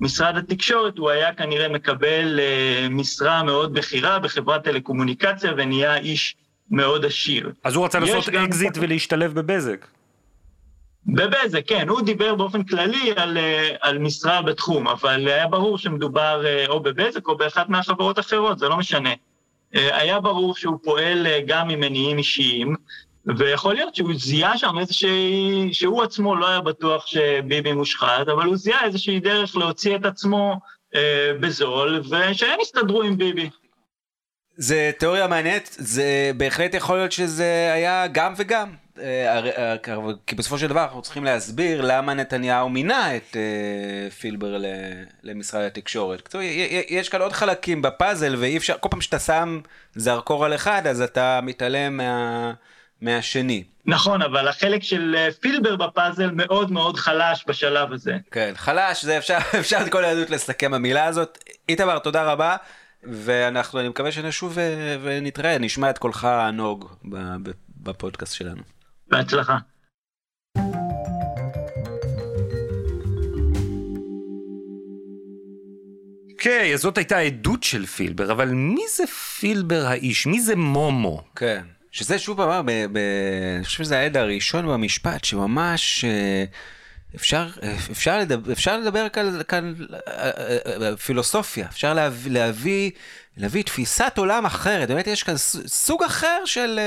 במשרד התקשורת הוא היה כנראה מקבל אה, משרה מאוד בכירה בחברת טלקומוניקציה ונהיה איש מאוד עשיר. אז הוא רצה לעשות אקזיט ולהשתלב בבזק. בבזק, כן, הוא דיבר באופן כללי על, אה, על משרה בתחום, אבל היה ברור שמדובר אה, או בבזק או באחת מהחברות האחרות, זה לא משנה. אה, היה ברור שהוא פועל גם ממניעים אישיים, ויכול להיות שהוא זיהה שם איזושהי, שהוא עצמו לא היה בטוח שביבי מושחת, אבל הוא זיהה איזושהי דרך להוציא את עצמו אה, בזול, ושהם יסתדרו עם ביבי. זה תיאוריה מעניינת, זה בהחלט יכול להיות שזה היה גם וגם. אה, אה, כי בסופו של דבר אנחנו צריכים להסביר למה נתניהו מינה את אה, פילבר למשרד התקשורת. יש כאן עוד חלקים בפאזל ואי אפשר, כל פעם שאתה שם זרקור על אחד אז אתה מתעלם מה, מהשני. נכון, אבל החלק של פילבר בפאזל מאוד מאוד חלש בשלב הזה. כן, חלש, זה אפשר, אפשר את כל היהדות לסכם במילה הזאת. איתמר, תודה רבה. ואנחנו, אני מקווה שנשוב ונתראה, נשמע את קולך הנוג בפודקאסט שלנו. בהצלחה. אוקיי, אז זאת הייתה עדות של פילבר, אבל מי זה פילבר האיש? מי זה מומו? כן. שזה שוב אמר, אני חושב שזה העד הראשון במשפט, שממש אה, אפשר, אפשר, לדבר, אפשר לדבר כאן, כאן אה, אה, פילוסופיה, אפשר להביא, להביא, להביא תפיסת עולם אחרת, באמת יש כאן סוג אחר של,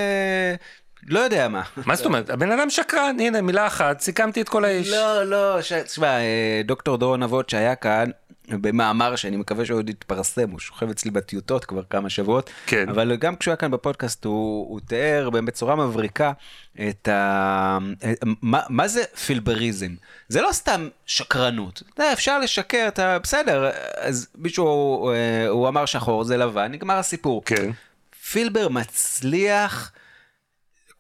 לא יודע מה. מה זאת אומרת? הבן אדם שקרן, הנה מילה אחת, סיכמתי את כל האיש. לא, לא, תשמע, אה, דוקטור דורון אבות שהיה כאן, במאמר שאני מקווה שעוד יתפרסם, הוא שוכב אצלי בטיוטות כבר כמה שבועות, כן. אבל גם כשהוא היה כאן בפודקאסט הוא, הוא תיאר בצורה מבריקה את ה... מה, מה זה פילבריזם? זה לא סתם שקרנות, זה אפשר לשקר, אתה בסדר, אז מישהו, אה, הוא אמר שחור זה לבן, נגמר הסיפור. כן. פילבר מצליח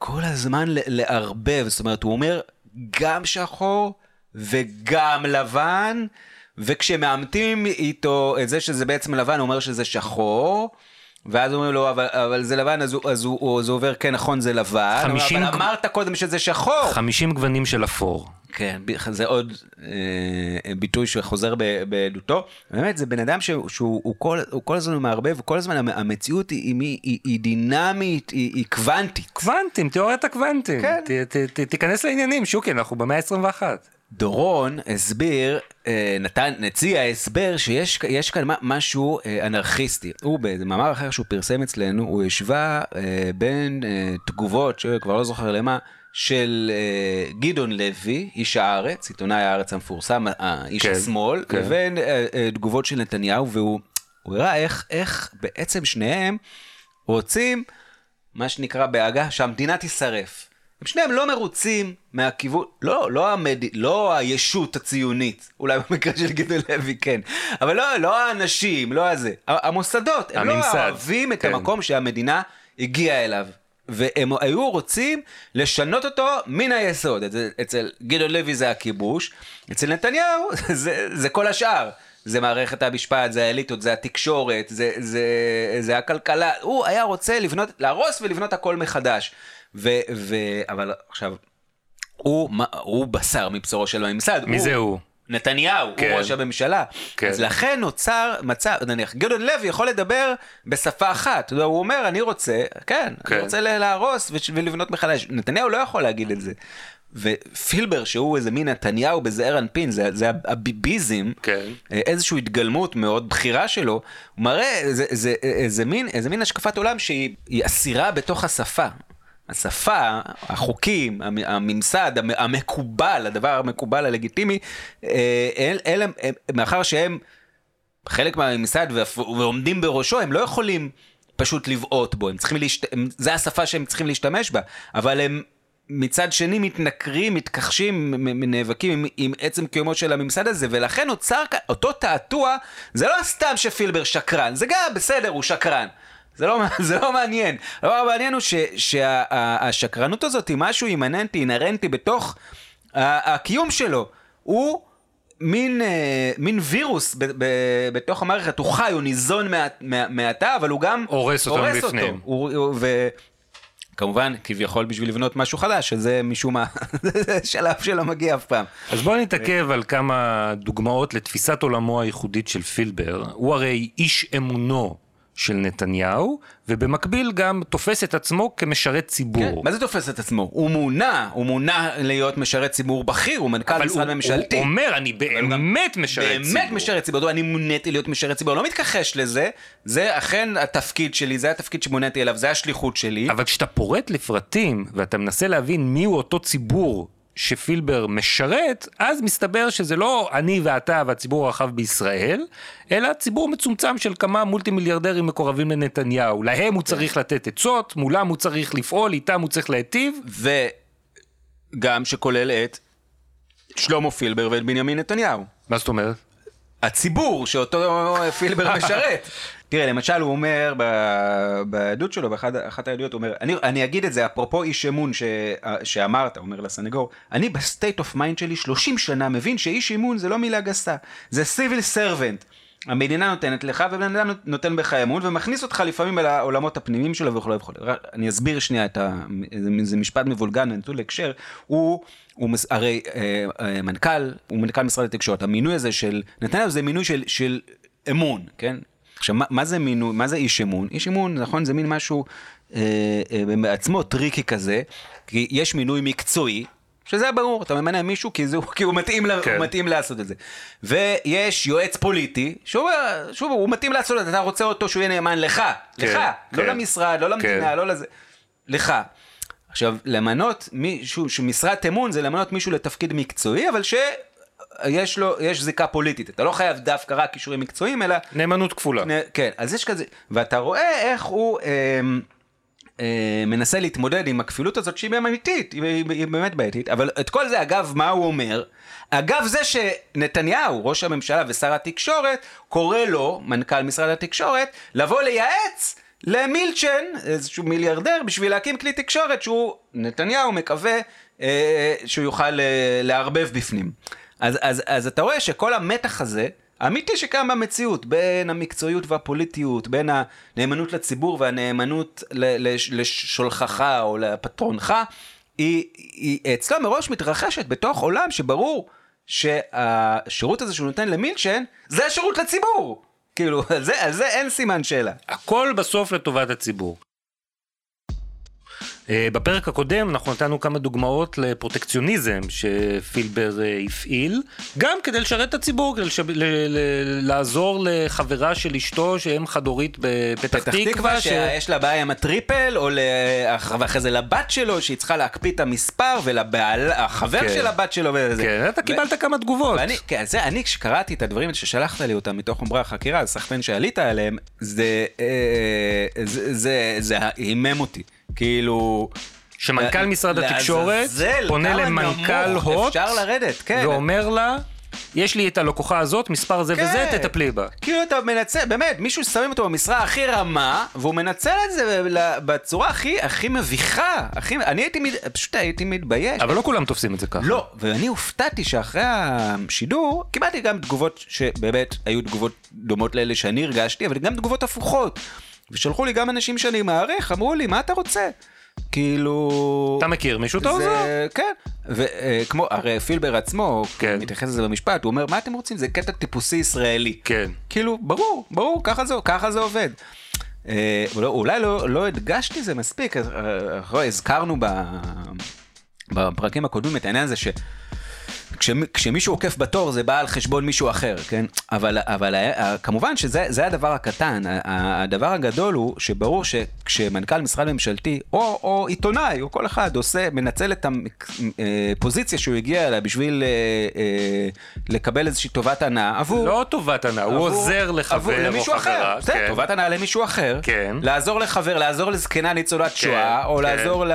כל הזמן לערבב, זאת אומרת, הוא אומר גם שחור וגם לבן, וכשמאמתים איתו את זה שזה בעצם לבן, הוא אומר שזה שחור. ואז אומרים לו, אבל, אבל זה לבן, אז, הוא, אז, הוא, אז הוא עובר, כן, נכון, זה לבן. 50... אבל אמרת קודם שזה שחור. 50 גוונים של אפור. כן, זה עוד אה, ביטוי שחוזר בעדותו. באמת, זה בן אדם שהוא, שהוא הוא כל, הוא כל הזמן מערבב, וכל הזמן המציאות היא, היא, היא, היא דינמית, היא, היא קוונטית. קוונטים, תיאוריית הקוונטים. כן. ת, ת, ת, תיכנס לעניינים, שוקי, אנחנו במאה ה-21. דורון הסביר, אה, נתן, הציע הסבר שיש כאן משהו אה, אנרכיסטי. הוא במאמר אחר שהוא פרסם אצלנו, הוא השווה אה, בין תגובות, שכבר לא זוכר למה, של גדעון לוי, איש הארץ, עיתונאי הארץ המפורסם, איש כן, השמאל, כן. לבין תגובות של נתניהו, והוא הראה איך, איך בעצם שניהם רוצים, מה שנקרא בעגה, שהמדינה תישרף. הם שניהם לא מרוצים מהכיוון, לא, לא, המד... לא הישות הציונית, אולי במקרה של גדעון לוי כן, אבל לא, לא האנשים, לא הזה, המוסדות, הם לא הממסד, לא אוהבים את כן. המקום שהמדינה הגיעה אליו. והם היו רוצים לשנות אותו מן היסוד. אצל גדעון לוי זה הכיבוש, אצל נתניהו זה, זה כל השאר. זה מערכת המשפט, זה האליטות, זה התקשורת, זה, זה, זה הכלכלה. הוא היה רוצה לבנות, להרוס ולבנות הכל מחדש. ו, ו, אבל עכשיו, הוא, הוא בשר מבשורו של הממסד. מי הוא, זה הוא? נתניהו, כן. הוא ראש הממשלה. כן. אז לכן נוצר מצב, נניח, גדעון לוי יכול לדבר בשפה אחת. הוא אומר, אני רוצה, כן, כן. אני רוצה להרוס ולבנות מחדש. נתניהו לא יכול להגיד את זה. ופילבר שהוא איזה מין נתניהו בזעיר אנפין זה, זה הביביזם כן. איזושהי התגלמות מאוד בכירה שלו הוא מראה זה, זה, זה, זה מין איזה מין השקפת עולם שהיא אסירה בתוך השפה השפה, החוקים, הממסד, המקובל, הדבר המקובל הלגיטימי, אה, אלה, מאחר שהם חלק מהממסד ועומדים בראשו, הם לא יכולים פשוט לבעוט בו, הם צריכים להשת... זה השפה שהם צריכים להשתמש בה, אבל הם מצד שני מתנכרים, מתכחשים, נאבקים עם, עם עצם קיומו של הממסד הזה, ולכן נוצר אותו תעתוע, זה לא סתם שפילבר שקרן, זה גם בסדר, הוא שקרן. זה לא, זה לא מעניין. הדבר המעניין הוא שהשקרנות הזאת היא משהו אימננטי, אינהרנטי בתוך הקיום שלו. הוא מין, אה, מין וירוס ב, ב, בתוך המערכת, הוא חי, הוא ניזון מעתה, אבל הוא גם הורס אותו מבפנים. וכמובן, כביכול בשביל לבנות משהו חדש, שזה משום מה, זה שלב שלא מגיע אף פעם. אז בואו נתעכב על כמה דוגמאות לתפיסת עולמו הייחודית של פילבר. הוא הרי איש אמונו של נתניהו, ובמקביל גם תופס את עצמו כמשרת ציבור. כן, מה זה תופס את עצמו? הוא מונה, הוא מונה להיות משרת ציבור בכיר, הוא מנכ"ל משרד ממשלתי. הוא אומר, אני באמת משרת ציבור. באמת משרת ציבור, אני מוניתי להיות משרת ציבור, לא מתכחש לזה, זה אכן התפקיד שלי, זה התפקיד שמוניתי אליו, זה השליחות שלי. אבל כשאתה פורט לפרטים, ואתה מנסה להבין מיהו אותו ציבור שפילבר משרת, אז מסתבר שזה לא אני ואתה והציבור הרחב בישראל, אלא ציבור מצומצם של כמה מולטי מיליארדרים מקורבים לנתניהו. להם הוא צריך לתת עצות, מולם הוא צריך לפעול, איתם הוא צריך להיטיב. וגם שכולל את שלמה פילבר ואת בנימין נתניהו. מה זאת אומרת? הציבור שאותו פילבר משרת. תראה, למשל הוא אומר בעדות שלו, באחת העדויות, הוא אומר, אני, אני אגיד את זה, אפרופו איש אמון ש, שאמרת, אומר לסנגור, אני ב state of mind שלי 30 שנה מבין שאיש אמון זה לא מילה גסה, זה civil servant. המדינה נותנת לך ובן אדם נותן בך אמון ומכניס אותך לפעמים אל העולמות הפנימיים שלו וכו' וכו'. אני אסביר שנייה את ה... זה- משפט מבולגן נטול הקשר. הוא, הוא מס- הרי אה, אה, מנכ"ל, הוא מנכ"ל משרד התקשורת. המינוי הזה של נתניהו זה מינוי של, של אמון, כן? עכשיו, מה, מה זה מינוי, מה זה איש אמון? איש אמון, נכון, זה מין משהו אה, אה, בעצמו tricky כזה, כי יש מינוי מקצועי, שזה ברור, אתה ממנה מישהו כי, זה, כי הוא, מתאים, לה, כן. הוא מתאים לעשות את זה. ויש יועץ פוליטי, שהוא, שוב, הוא מתאים לעשות את זה, אתה רוצה אותו שהוא יהיה נאמן לך, כן, לך, לא כן. למשרד, לא למדינה, כן. לא לזה, לך. עכשיו, למנות מישהו, שמשרת אמון זה למנות מישהו לתפקיד מקצועי, אבל שיש לו, יש זיקה פוליטית. אתה לא חייב דווקא רק כישורים מקצועיים, אלא נאמנות כפולה. נ- כן, אז יש כזה, ואתה רואה איך הוא אה, אה, מנסה להתמודד עם הכפילות הזאת שהיא אמיתית, היא, היא, היא באמת בעייתית, אבל את כל זה אגב, מה הוא אומר? אגב זה שנתניהו, ראש הממשלה ושר התקשורת, קורא לו, מנכ"ל משרד התקשורת, לבוא לייעץ למילצ'ן, איזשהו מיליארדר, בשביל להקים כלי תקשורת שהוא, נתניהו מקווה אה, שהוא יוכל אה, לערבב בפנים. אז, אז, אז אתה רואה שכל המתח הזה, האמיתי שקיים במציאות, בין המקצועיות והפוליטיות, בין הנאמנות לציבור והנאמנות לשולחך או לפטרונך, היא, היא אצלו מראש מתרחשת בתוך עולם שברור שהשירות הזה שהוא נותן למילצ'ן, זה השירות לציבור. כאילו, על זה, על זה אין סימן שאלה. הכל בסוף לטובת הציבור. אה, בפרק הקודם אנחנו נתנו כמה דוגמאות לפרוטקציוניזם שפילבר אה, הפעיל, גם כדי לשרת את הציבור, כדי לש... ל... ל... לעזור לחברה של אשתו שאם חד-הורית בפתח פתח תקווה, שיש לה בעיה עם הטריפל, או ל... ואחרי זה לבת שלו, שהיא צריכה להקפיא את המספר, ולחבר כן. של הבת שלו וזה. כן, אתה קיבלת כמה תגובות. ואני, כן, זה, אני כשקראתי את הדברים ששלחת לי אותם מתוך חומרי החקירה, הסחטן שעלית עליהם, זה, אה, זה, זה, זה הימם אותי. כאילו... שמנכ"ל משרד התקשורת פונה למנכ"ל הוט, אפשר לרדת, כן. ואומר לה, יש לי את הלקוחה הזאת, מספר זה וזה, כן. תטפלי בה. כאילו אתה מנצל, באמת, מישהו שמים אותו במשרה הכי רמה, והוא מנצל את זה בצורה הכי, הכי מביכה. הכי, אני הייתי, מת- פשוט הייתי מתבייש. אבל לא כולם תופסים את זה ככה. לא, ואני הופתעתי שאחרי השידור, קיבלתי גם תגובות שבאמת היו תגובות דומות לאלה שאני הרגשתי, אבל גם תגובות הפוכות. ושלחו לי גם אנשים שאני מעריך, אמרו לי, מה אתה רוצה? כאילו... אתה מכיר מישהו? עוזר. זה, כן, וכמו, הרי פילבר עצמו, כן. מתייחס לזה במשפט, הוא אומר, מה אתם רוצים? זה קטע טיפוסי ישראלי. כן. כאילו, ברור, ברור, ככה זה, ככה זה עובד. אה, אולי- אולי לא, לא הדגשתי זה מספיק, אה, הזכרנו ב, בפרקים הקודמים את העניין הזה ש... כשמ- כשמישהו עוקף בתור זה בא על חשבון מישהו אחר, כן? אבל, אבל ה- כמובן שזה זה הדבר הקטן, הדבר הגדול הוא שברור שכשמנכ"ל משרד ממשלתי, או, או עיתונאי, או כל אחד עושה, מנצל את הפוזיציה שהוא הגיע אליה בשביל אה, אה, לקבל איזושהי טובת הנאה עבור... לא טובת הנאה, הוא עוזר לחבר או חברה. בסדר, כן. טובת הנאה למישהו אחר, כן. לעזור לחבר, לעזור לזקנה ניצולת שואה, או כן. לעזור ל,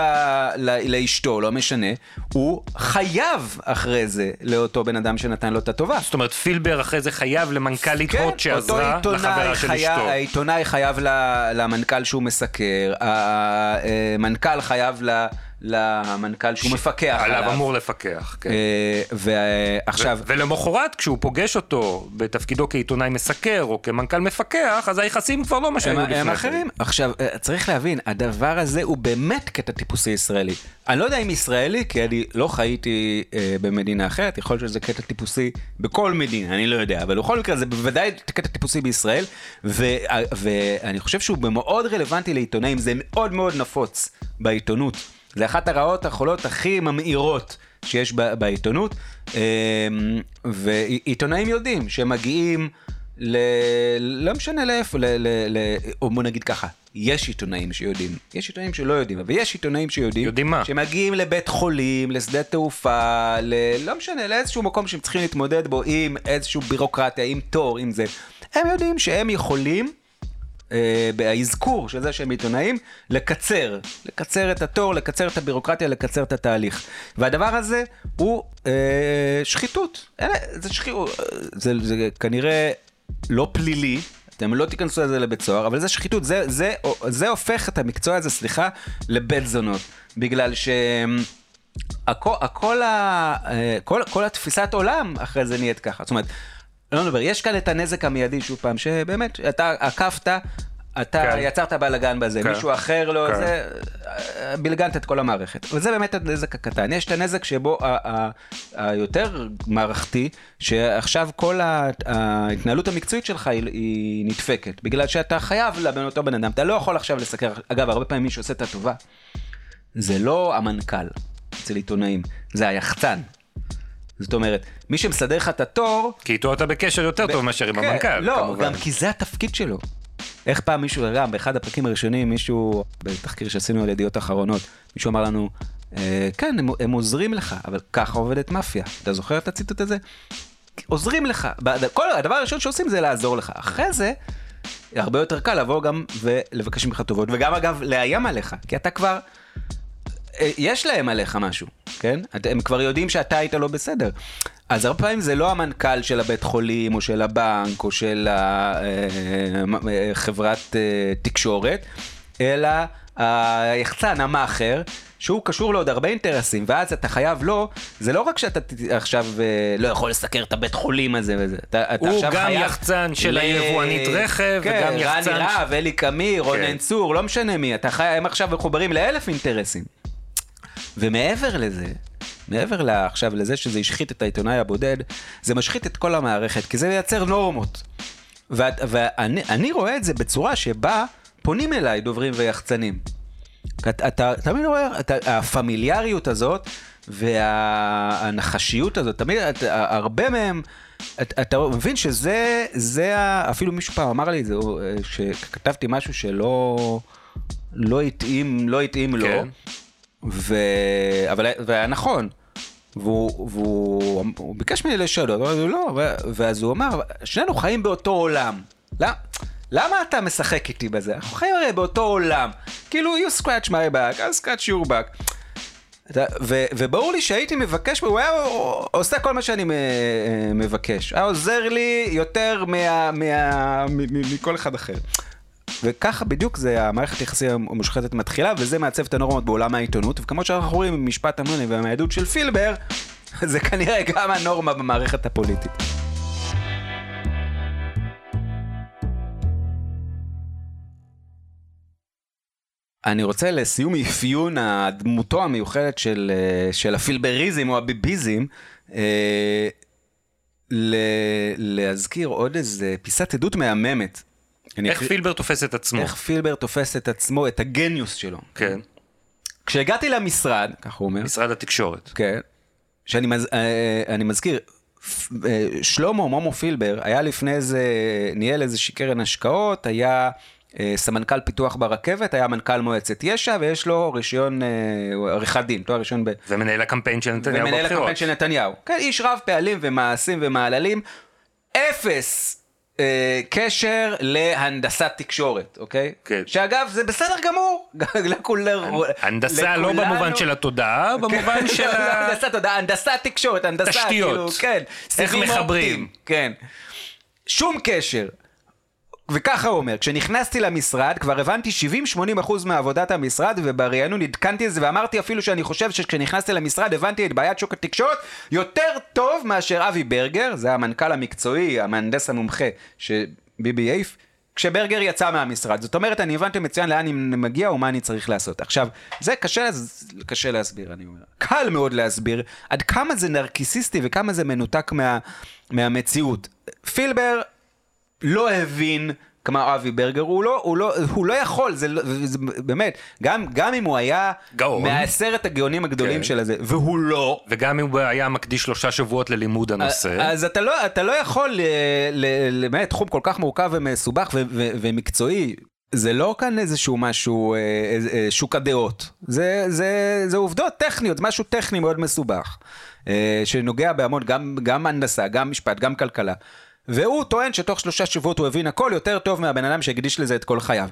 ל, לאשתו, לא משנה, הוא חייב אחרי זה לאותו בן אדם שנתן לו את הטובה. זאת אומרת, פילבר אחרי זה חייב למנכ"לית כן, הוט שעזרה אותו עיתונאי לחברה של חייב- אשתו. העיתונאי חייב ל- למנכ"ל שהוא מסקר, המנכ"ל חייב ל- למנכ"ל שהוא מפקח עליו. עליו אמור לפקח, כן. אה, ועכשיו, ולמחרת, כשהוא פוגש אותו בתפקידו כעיתונאי מסקר או כמנכ"ל מפקח, אז היחסים כבר לא מה שהיו לפני הם. אחרים. עכשיו, אה, צריך להבין, הדבר הזה הוא באמת קטע טיפוסי ישראלי. אני לא יודע אם ישראלי, כי אני לא חייתי אה, במדינה אחרת, יכול להיות שזה קטע טיפוסי בכל מדינה, אני לא יודע, אבל בכל מקרה זה בוודאי קטע טיפוסי בישראל, ו, אה, ואני חושב שהוא מאוד רלוונטי לעיתונאים, זה מאוד מאוד נפוץ בעיתונות. זה אחת הרעות החולות הכי ממאירות שיש בעיתונות, אה, ועיתונאים יודעים שהם מגיעים ל... לא משנה לאיפה, ל... ל... ל... או בוא נגיד ככה, יש עיתונאים שיודעים, יש עיתונאים שלא יודעים, אבל יש עיתונאים שיודעים, יודעים מה? שמגיעים לבית חולים, לשדה תעופה, ל... לא משנה, לאיזשהו מקום שהם צריכים להתמודד בו עם איזשהו בירוקרטיה, עם תור, עם זה. הם יודעים שהם יכולים, אה, באזכור של זה שהם עיתונאים, לקצר, לקצר את התור, לקצר את הבירוקרטיה, לקצר את התהליך. והדבר הזה הוא אה, שחיתות. אלה, זה שחיתות, זה, זה כנראה לא פלילי. אתם לא תיכנסו לזה לבית סוהר, אבל זה שחיתות, זה, זה, זה הופך את המקצוע הזה, סליחה, לבית זונות. בגלל ש... הכל, הכל, אה, כל, כל התפיסת עולם אחרי זה נהיית ככה. זאת אומרת, לא נדבר, יש כאן את הנזק המיידי, שוב פעם, שבאמת, אתה עקפת, אתה כן. יצרת בלאגן בזה, כן. מישהו אחר לא, כן. זה, בלגנת את כל המערכת. וזה באמת הנזק הקטן. יש את הנזק שבו היותר מערכתי, שעכשיו כל ההתנהלות המקצועית שלך היא, היא נדפקת, בגלל שאתה חייב לבן אותו בן אדם, אתה לא יכול עכשיו לסקר, אגב, הרבה פעמים מי שעושה את הטובה, זה לא המנכ"ל אצל עיתונאים, זה היחצן. זאת אומרת, מי שמסדר לך את התור, כי איתו אתה בקשר יותר טוב מאשר עם כן, המנכ"ל, לא, כמובן. גם כי זה התפקיד שלו. איך פעם מישהו, גם באחד הפרקים הראשונים, מישהו, בתחקיר שעשינו על ידיעות אחרונות, מישהו אמר לנו, אה, כן, הם, הם עוזרים לך, אבל ככה עובדת מאפיה. אתה זוכר את הציטוט הזה? עוזרים לך. כל הדבר הראשון שעושים זה לעזור לך. אחרי זה, הרבה יותר קל לבוא גם ולבקש ממך טובות, וגם אגב, לאיים עליך, כי אתה כבר... אה, יש להם עליך משהו, כן? את- הם כבר יודעים שאתה היית לא בסדר. אז הרבה פעמים זה לא המנכ"ל של הבית חולים, או של הבנק, או של חברת תקשורת, אלא היחצן, המאכר, שהוא קשור לעוד הרבה אינטרסים, ואז אתה חייב לו, זה לא רק שאתה עכשיו אה, לא יכול לסקר את הבית חולים הזה וזה, אתה, אתה הוא עכשיו גם חייב... יחצן של ל- היבואנית רכב, כן, וגם יחצן... רני רהב, אלי קמיר, רונן צור, לא משנה מי, אתה חי... הם עכשיו מחוברים לאלף אינטרסים. ומעבר לזה, מעבר עכשיו לזה שזה השחית את העיתונאי הבודד, זה משחית את כל המערכת, כי זה מייצר נורמות. ואני אני רואה את זה בצורה שבה פונים אליי דוברים ויחצנים. אתה, תמיד רואה, אתה, הפמיליאריות הזאת והנחשיות הזאת, תמיד, אתה, הרבה מהם, אתה, אתה מבין שזה, זה, אפילו מישהו פעם אמר לי את זה, אה, שכתבתי משהו שלא לא התאים, לא התאים לו, כן. ו... אבל והיה נכון. והוא, והוא הוא ביקש ממני לשאלות, אמרתי לו לא, ואז הוא אמר, שנינו חיים באותו עולם. למה, למה אתה משחק איתי בזה? אנחנו חיים הרי באותו עולם. כאילו, you scratch my back, I'll scratch your back. ו- וברור לי שהייתי מבקש, הוא היה עושה כל מה שאני מ- מבקש. היה עוזר לי יותר מה- מה- מכל אחד אחר. וככה בדיוק זה המערכת היחסים המושחתת מתחילה, וזה מעצב את הנורמות בעולם העיתונות, וכמו שאנחנו רואים ממשפט אמוני ומהעדות של פילבר, זה כנראה גם הנורמה במערכת הפוליטית. אני רוצה לסיום אפיון הדמותו המיוחדת של, אה, של הפילבריזם או הביביזם, אה, להזכיר עוד איזה פיסת עדות מהממת. איך אקריא- פילבר תופס את עצמו? איך פילבר תופס את עצמו, את הגניוס שלו. כן, כשהגעתי למשרד, כך הוא אומר, משרד התקשורת. כן, שאני מז, אה, אני מזכיר, אה, שלמה מומו פילבר היה לפני זה, ניהל איזושהי קרן השקעות, היה אה, סמנכ"ל פיתוח ברכבת, היה מנכ"ל מועצת יש"ע, ויש לו רישיון אה, עריכת דין, תואר ראשון ב... ומנהל הקמפיין של נתניהו ומנהל בבחירות. הקמפיין של נתניהו. כן, איש רב פעלים ומעשים ומעללים. אפס אה, קשר להנדסת תקשורת, אוקיי? כן. שאגב, זה בסדר גמור. לכולנו. הנדסה לא במובן של התודעה, במובן של לא, ה... הנדסת תודעה, הנדסת תקשורת, הנדסה, תשתיות. כאילו, כן. איך מחברים. כן. שום קשר. וככה הוא אומר, כשנכנסתי למשרד כבר הבנתי 70-80% מעבודת המשרד ובראיינון עדכנתי את זה ואמרתי אפילו שאני חושב שכשנכנסתי למשרד הבנתי את בעיית שוק התקשורת יותר טוב מאשר אבי ברגר, זה המנכ"ל המקצועי, המהנדס המומחה שביבי העיף, כשברגר יצא מהמשרד. זאת אומרת, אני הבנתי מצוין לאן אני מגיע ומה אני צריך לעשות. עכשיו, זה קשה, קשה להסביר, אני אומר. קל מאוד להסביר עד כמה זה נרקיסיסטי וכמה זה מנותק מה, מהמציאות. פילבר לא הבין כמו אבי ברגר, הוא לא, הוא לא, הוא לא יכול, זה, לא, זה באמת, גם, גם אם הוא היה גאון. מעשרת הגאונים הגדולים כן. של הזה, והוא לא, וגם אם הוא היה מקדיש שלושה שבועות ללימוד הנושא. אז אתה לא, אתה לא יכול, אה, ל- ל- באמת, תחום כל כך מורכב ומסובך ו- ו- ומקצועי. זה לא כאן איזשהו משהו, אה, אה, אה, שוק הדעות. זה, זה, זה עובדות טכניות, זה משהו טכני מאוד מסובך. אה, שנוגע בהמון, גם, גם הנדסה, גם משפט, גם כלכלה. והוא טוען שתוך שלושה שבועות הוא הבין הכל יותר טוב מהבן אדם שהקדיש לזה את כל חייו.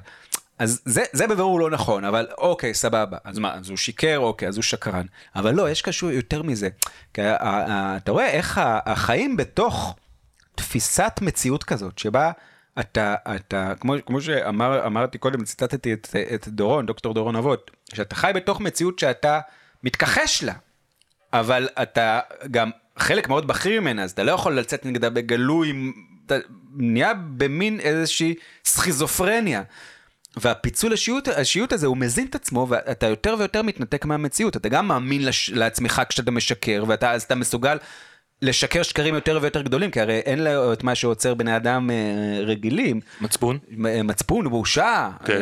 אז זה, זה בבירור לא נכון, אבל אוקיי, סבבה. אז מה, אז הוא שיקר, אוקיי, אז הוא שקרן. אבל לא, יש קשור יותר מזה. כי ה- ה- אתה רואה איך ה- החיים בתוך תפיסת מציאות כזאת, שבה אתה, אתה כמו, כמו שאמרתי קודם, ציטטתי את, את דורון, דוקטור דורון אבות, שאתה חי בתוך מציאות שאתה מתכחש לה, אבל אתה גם חלק מאוד בכיר ממנה, אז אתה לא יכול לצאת נגדה בגלוי, אתה נהיה במין איזושהי סכיזופרניה. והפיצול השיעוט, השיעוט הזה הוא מזין את עצמו ואתה יותר ויותר מתנתק מהמציאות אתה גם מאמין לש, לעצמך כשאתה משקר ואתה אז אתה מסוגל לשקר שקרים יותר ויותר גדולים כי הרי אין לו את מה שעוצר בני אדם אה, רגילים מצפון? מ- מצפון בושה כן.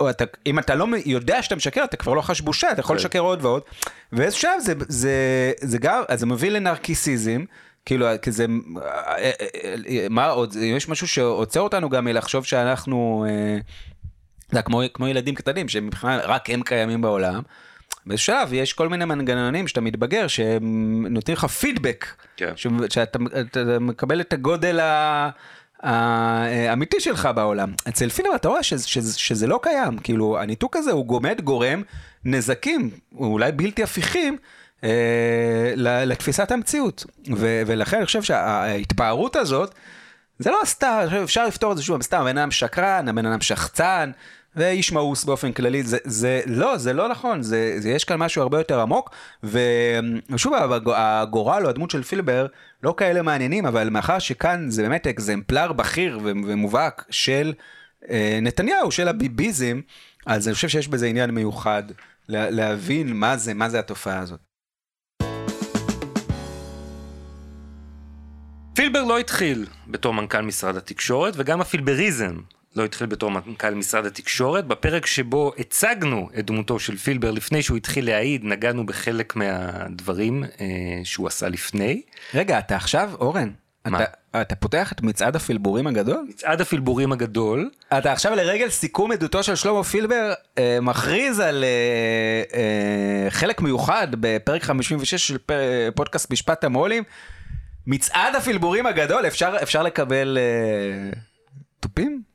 אה, אתה, אם אתה לא יודע שאתה משקר אתה כבר לא חש בושה אתה יכול כן. לשקר עוד ועוד ואיזשהו שלב זה, זה, זה גם אז זה מביא לנרקיסיזם. כאילו, כי זה, אה, אה, אה, מה עוד, יש משהו שעוצר אותנו גם מלחשוב שאנחנו, אה, זה היה כמו, כמו ילדים קטנים שמבחינת רק הם קיימים בעולם. באיזשהו שלב יש כל מיני מנגנונים שאתה מתבגר שהם נותנים לך פידבק, כן. ש- שאתה אתה מקבל את הגודל ה- האמיתי שלך בעולם. אצל פילר אתה רואה שזה, שזה, שזה לא קיים, כאילו הניתוק הזה הוא באמת גורם נזקים, אולי בלתי הפיכים. אה, לתפיסת המציאות ו- ולכן אני חושב שההתפארות הזאת זה לא סתם, אפשר לפתור את זה שוב, סתם הבן אדם שקרן, הבן אדם שחצן, ואיש מאוס באופן כללי, זה, זה לא, זה לא נכון, זה, זה, יש כאן משהו הרבה יותר עמוק, ושוב, הג- הגורל או הדמות של פילבר לא כאלה מעניינים, אבל מאחר שכאן זה באמת אקזמפלר בכיר ומובהק של אה, נתניהו, של הביביזם, אז אני חושב שיש בזה עניין מיוחד לה, להבין מה זה, מה זה התופעה הזאת. פילבר לא התחיל בתור מנכ"ל משרד התקשורת, וגם הפילבריזם לא התחיל בתור מנכ"ל משרד התקשורת. בפרק שבו הצגנו את דמותו של פילבר לפני שהוא התחיל להעיד, נגענו בחלק מהדברים אה, שהוא עשה לפני. רגע, אתה עכשיו, אורן, מה? אתה, אתה פותח את מצעד הפילבורים הגדול? מצעד הפילבורים הגדול, אתה עכשיו לרגל סיכום עדותו של שלמה פילבר אה, מכריז על אה, אה, חלק מיוחד בפרק 56 של פר, פודקאסט משפט המו"לים. מצעד הפילבורים הגדול, אפשר, אפשר לקבל אה, תופים?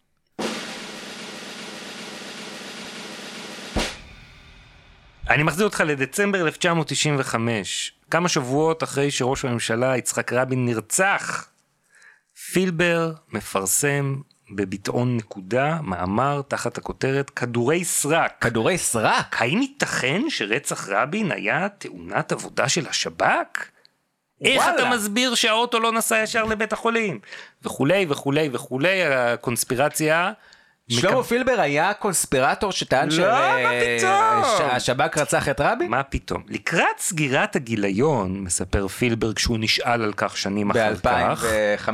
אני מחזיר אותך לדצמבר 1995, כמה שבועות אחרי שראש הממשלה יצחק רבין נרצח, פילבר מפרסם בביטאון נקודה מאמר תחת הכותרת כדורי סרק. כדורי סרק? האם ייתכן שרצח רבין היה תאונת עבודה של השב"כ? איך וואלה. אתה מסביר שהאוטו לא נסע ישר לבית החולים? וכולי וכולי וכולי, הקונספירציה. שלמה פילבר היה קונספירטור שטען? שהשב"כ רצח את רבין? מה פתאום? לקראת סגירת הגיליון, מספר פילבר כשהוא נשאל על כך שנים אחר כך, ב-2015,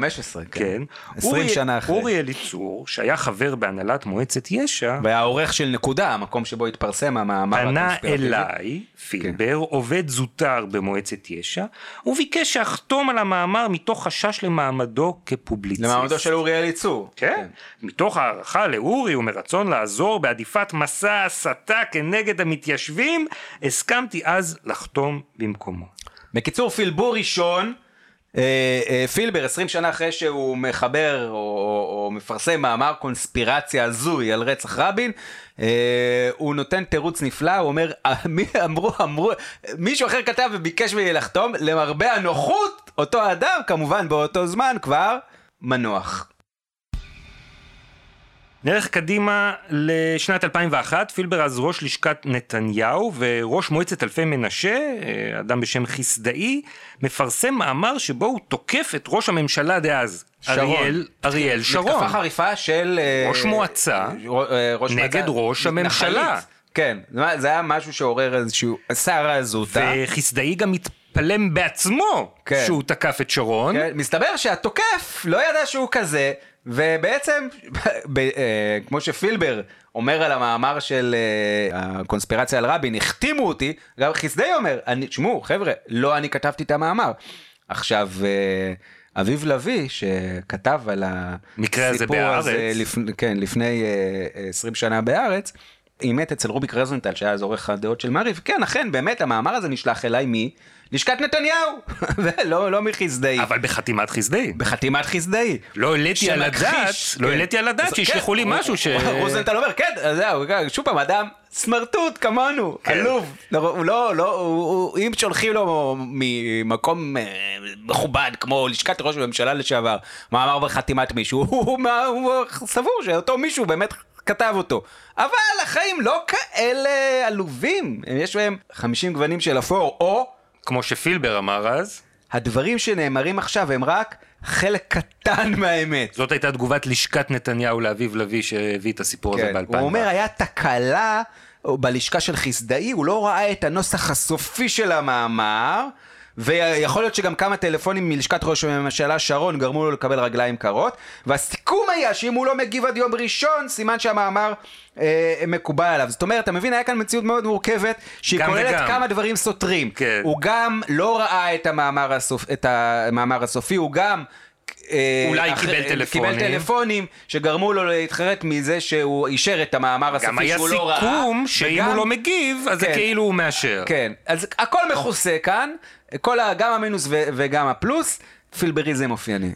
כן, 20 אורי- שנה אחרי. אורי אליצור, שהיה חבר בהנהלת מועצת יש"ע, והעורך של נקודה, המקום שבו התפרסם המאמר פנה הקונספירטיבי. אליי, פילבר, עובד זוטר במועצת יש"ע, וביקש שאחתום על המאמר מתוך חשש למעמדו כפובליציסט. למעמדו של אורי אליצור. כן, מתוך הערכה לאורי ומרצון לעזור בהדיפת מסע הסתה כנגד המתיישבים, הסכמתי אז לחתום במקומו. בקיצור, פילבור ראשון, אה, אה, פילבר 20 שנה אחרי שהוא מחבר או, או, או מפרסם מאמר קונספירציה הזוי על רצח רבין, אה, הוא נותן תירוץ נפלא, הוא אומר, "אה, מי אמרו, אמרו, מישהו אחר כתב וביקש ממני לחתום, למרבה הנוחות, אותו אדם, כמובן באותו זמן כבר, מנוח. נלך קדימה לשנת 2001, פילבר אז ראש לשכת נתניהו וראש מועצת אלפי מנשה, אה, אדם בשם חסדאי, מפרסם מאמר שבו הוא תוקף את ראש הממשלה דאז, שרון. אריאל, אריאל שרון. מתקפה חריפה של... אה, ראש מועצה אה, ראש נגד מועצה ראש הממשלה. מתנחלית. כן, זה היה משהו שעורר איזשהו סערה זוטה. וחסדאי גם התפלם בעצמו כן. שהוא תקף את שרון. כן, מסתבר שהתוקף לא ידע שהוא כזה, ובעצם, ב, אה, כמו שפילבר אומר על המאמר של אה, הקונספירציה על רבין, החתימו אותי, גם חסדי אומר, אני, שמעו, חבר'ה, לא אני כתבתי את המאמר. עכשיו, אה, אביב לביא, שכתב על הסיפור. הזה, לפ, כן, לפני אה, אה, 20 שנה בהארץ, אימת אצל רוביק רזנטל, שהיה אז עורך הדעות של מעריב, כן, אכן, באמת, המאמר הזה נשלח אליי מלשכת נתניהו, ולא לא מחסדאי. אבל בחתימת חסדאי. בחתימת חסדאי. לא העליתי על הדעת, לא כן. העליתי על הדעת שישלחו כן, לי משהו ש... רוזנטל אומר, כן, זהו, כן, שוב פעם, אדם סמרטוט כמונו. עלוב. לא, הוא לא, לא, אם שולחים לו ממקום אה, מכובד, כמו לשכת ראש הממשלה לשעבר, מאמר בחתימת מישהו, הוא סבור שאותו מישהו באמת כתב אותו. אבל החיים לא כאלה עלובים, יש בהם 50 גוונים של אפור, או... כמו שפילבר אמר אז, הדברים שנאמרים עכשיו הם רק חלק קטן מהאמת. זאת הייתה תגובת לשכת נתניהו לאביב לביא שהביא את הסיפור הזה כן, ב-2000. הוא אומר, היה תקלה בלשכה של חסדאי, הוא לא ראה את הנוסח הסופי של המאמר, ויכול להיות שגם כמה טלפונים מלשכת ראש הממשלה שרון גרמו לו לקבל רגליים קרות, והסיכום היה שאם הוא לא מגיב עד יום ראשון, סימן שהמאמר אה, מקובל עליו. זאת אומרת, אתה מבין, היה כאן מציאות מאוד מורכבת, שהיא כוללת וגם. כמה דברים סותרים. כן. הוא גם לא ראה את המאמר, הסופ... את המאמר הסופי, הוא גם... אה, אולי אח- קיבל אה, טלפונים. קיבל טלפונים שגרמו לו להתחרט מזה שהוא אישר את המאמר הסופי גם היה שהוא לא ראה. סיכום שאם וגם- הוא לא מגיב, אז זה כן. כאילו הוא מאשר. כן, אז הכל מכוסה כאן, כל ה, גם המינוס ו, וגם הפלוס, פילבריזם אופייני.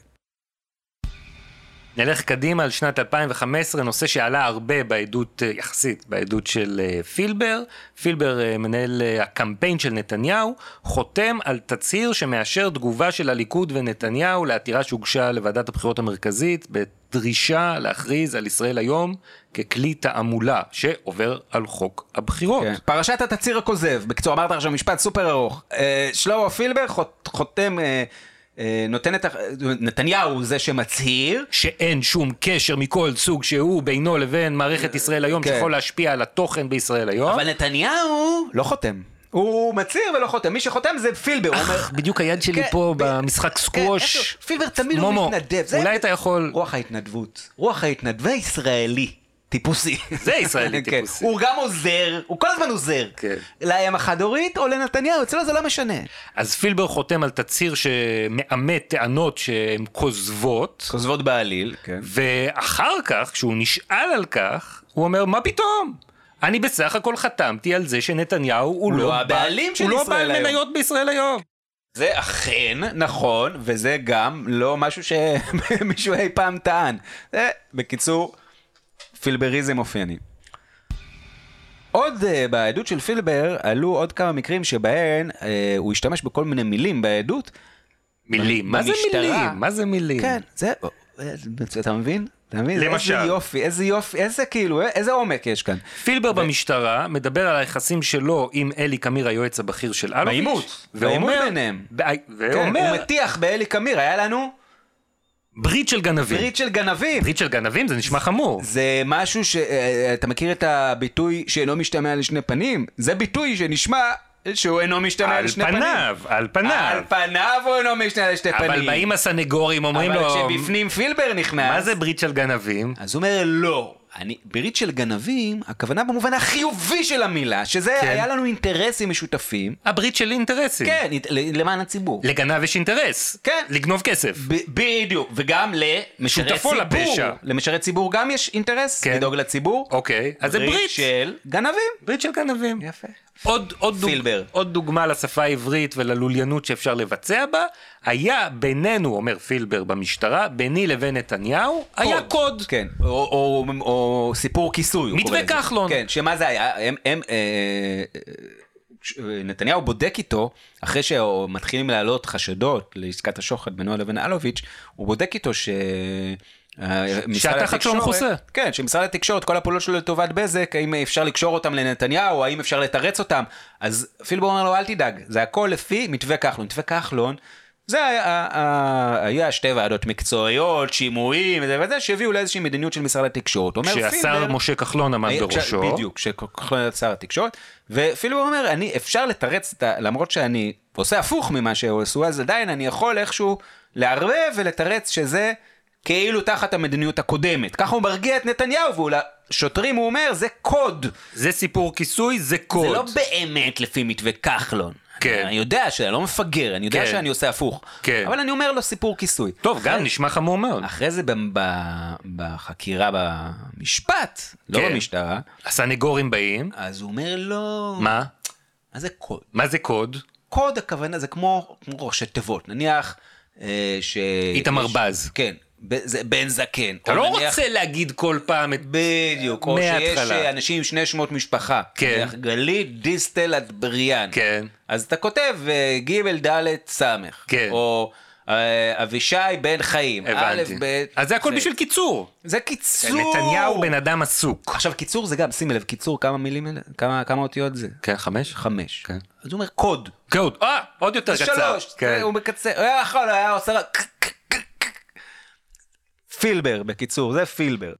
נלך קדימה על שנת 2015, נושא שעלה הרבה בעדות, אה, יחסית, בעדות של אה, פילבר. פילבר, אה, מנהל הקמפיין של נתניהו, חותם על תצהיר שמאשר תגובה של הליכוד ונתניהו לעתירה שהוגשה לוועדת הבחירות המרכזית, בדרישה להכריז על ישראל היום ככלי תעמולה שעובר על חוק הבחירות. כן. פרשת התצהיר הכוזב, בקיצור אמרת עכשיו משפט סופר ארוך. אה, שלמה פילבר חות, חותם, אה, נותן את, ה- נתניהו הוא זה שמצהיר, שאין שום קשר מכל סוג שהוא בינו לבין מערכת ישראל היום כן. שיכול להשפיע על התוכן בישראל היום. אבל נתניהו לא חותם. הוא מצהיר ולא חותם, מי שחותם זה פילבר, הוא אומר... אך, בדיוק היד שלי כן, פה ב- במשחק כן, סקווש. איפה- פילבר תמיד הוא מומו, מתנדב. זה- אולי אתה יכול... רוח ההתנדבות, רוח ההתנדבי ישראלי, טיפוסי. זה ישראלי כן. טיפוסי. הוא גם עוזר, הוא כל הזמן עוזר. כן. לאם החד-הורית או לנתניהו, אצלו זה לא משנה. אז פילבר חותם על תצהיר שמאמת טענות שהן כוזבות, כוזבות בעליל, כן. ואחר כך, כשהוא נשאל על כך, הוא אומר, מה פתאום? אני בסך הכל חתמתי על זה שנתניהו הוא, הוא לא לא בעל- הבעלים של הוא לא ישראל בעל היום. מניות בישראל היום. זה אכן נכון, וזה גם לא משהו שמישהו אי פעם טען. זה, בקיצור, פילבריזם אופייני. עוד uh, בעדות של פילבר עלו עוד כמה מקרים שבהן uh, הוא השתמש בכל מיני מילים בעדות. מילים, מה זה במשטרה. מילים? מה זה מילים? כן, זה, אתה מבין? אתה מבין? למשל. איזה יופי, איזה יופי, איזה כאילו, איזה עומק יש כאן. פילבר במשטרה מדבר על היחסים שלו עם אלי קמיר היועץ הבכיר של אלוביץ'. בעימות, בעימות ביניהם. ב- כן, ואומר, הוא מטיח באלי קמיר, היה לנו ברית של גנבים. ברית של גנבים. ברית של גנבים זה נשמע חמור. זה משהו שאתה מכיר את הביטוי שאינו משתמע לשני פנים? זה ביטוי שנשמע שהוא אינו משתמע על לשני פנים. פניו, על פניו. על פניו הוא אינו משתמע לשני פנים. אבל באים הסנגורים אומרים לו, אבל כשבפנים פילבר נכנס... מה זה ברית של גנבים? אז הוא אומר לא. אני, ברית של גנבים, הכוונה במובן החיובי של המילה, שזה כן. היה לנו אינטרסים משותפים. הברית של אינטרסים. כן, למען הציבור. לגנב יש אינטרס. כן. לגנוב כסף. ב- בדיוק, וגם למשרת ציבור. לפשע. למשרת ציבור גם יש אינטרס, כן. לדאוג לציבור. אוקיי, אז זה ברית. של גנבים. ברית של גנבים. יפה. עוד, עוד, דוג, פילבר. עוד דוגמה לשפה העברית וללוליינות שאפשר לבצע בה, היה בינינו, אומר פילבר במשטרה, ביני לבין נתניהו, היה קוד. כן, או, או, או, או סיפור כיסוי. מתווה. כחלון. כן, שמה זה היה? הם, הם, אה, אה, נתניהו בודק איתו, אחרי שמתחילים לעלות חשדות לעסקת השוחד בינו לבין אלוביץ', הוא בודק איתו ש... אה, שהתחת שלו מכוסה. כן, שמשרד התקשורת, כל הפעולות שלו לטובת בזק, האם אפשר לקשור אותם לנתניהו, האם אפשר לתרץ אותם. אז פילבר אומר לו, אל תדאג, זה הכל לפי מתווה כחלון. מתווה כחלון, זה היה, היה, היה שתי ועדות מקצועיות, שימועים וזה וזה, שהביאו לאיזושהי מדיניות של משרד התקשורת. אומר כשהשר פילבר- משה כחלון עמד היה- בראשו. כש- בדיוק, כשכחלון היה שר התקשורת, הוא אומר, אני, אפשר לתרץ, את ה... למרות שאני עושה הפוך ממה שהוא עשו, אז עדיין אני יכול איכשהו לערבב ולתרץ שזה כאילו תחת המדיניות הקודמת. ככה הוא מרגיע את נתניהו, ולשוטרים הוא אומר, זה קוד. זה סיפור כיסוי, זה קוד. זה לא באמת לפי מתווה כחלון. כן. אני יודע שאני לא מפגר, אני יודע כן. שאני עושה הפוך. כן. אבל אני אומר לו סיפור כיסוי. טוב, גם נשמע חמור מאוד. אחרי זה ב- ב- בחקירה במשפט, לא כן. במשטרה, הסנגורים באים, אז הוא אומר לו... מה? מה זה קוד? מה זה קוד? קוד הכוונה זה כמו, כמו ראשי תיבות, נניח אה, ש... איתמר בז. כן, זה בן זקן. אתה לא נניח- רוצה להגיד כל פעם את... בדיוק, או שיש. אה, אנשים עם שני שמות משפחה. כן. נניח גלית דיסטל אטבריאן. כן. אז אתה כותב אה, ג' ד' ס'. כן. או אה, אבישי בן חיים. א', הבנתי. ב'. אז זה הכל זה- בשביל קיצור. זה קיצור. נתניהו בן אדם עסוק. עכשיו קיצור זה גם, שימי לב, קיצור כמה מילים? כמה כמה אותיות זה? כן, חמש? חמש. כן. אז הוא אומר קוד. קוד. אה, עוד יותר קצר. שלוש, כן. הוא מקצר, הוא היה יכול, היה עושה רק... פילבר, בקיצור, זה פילבר.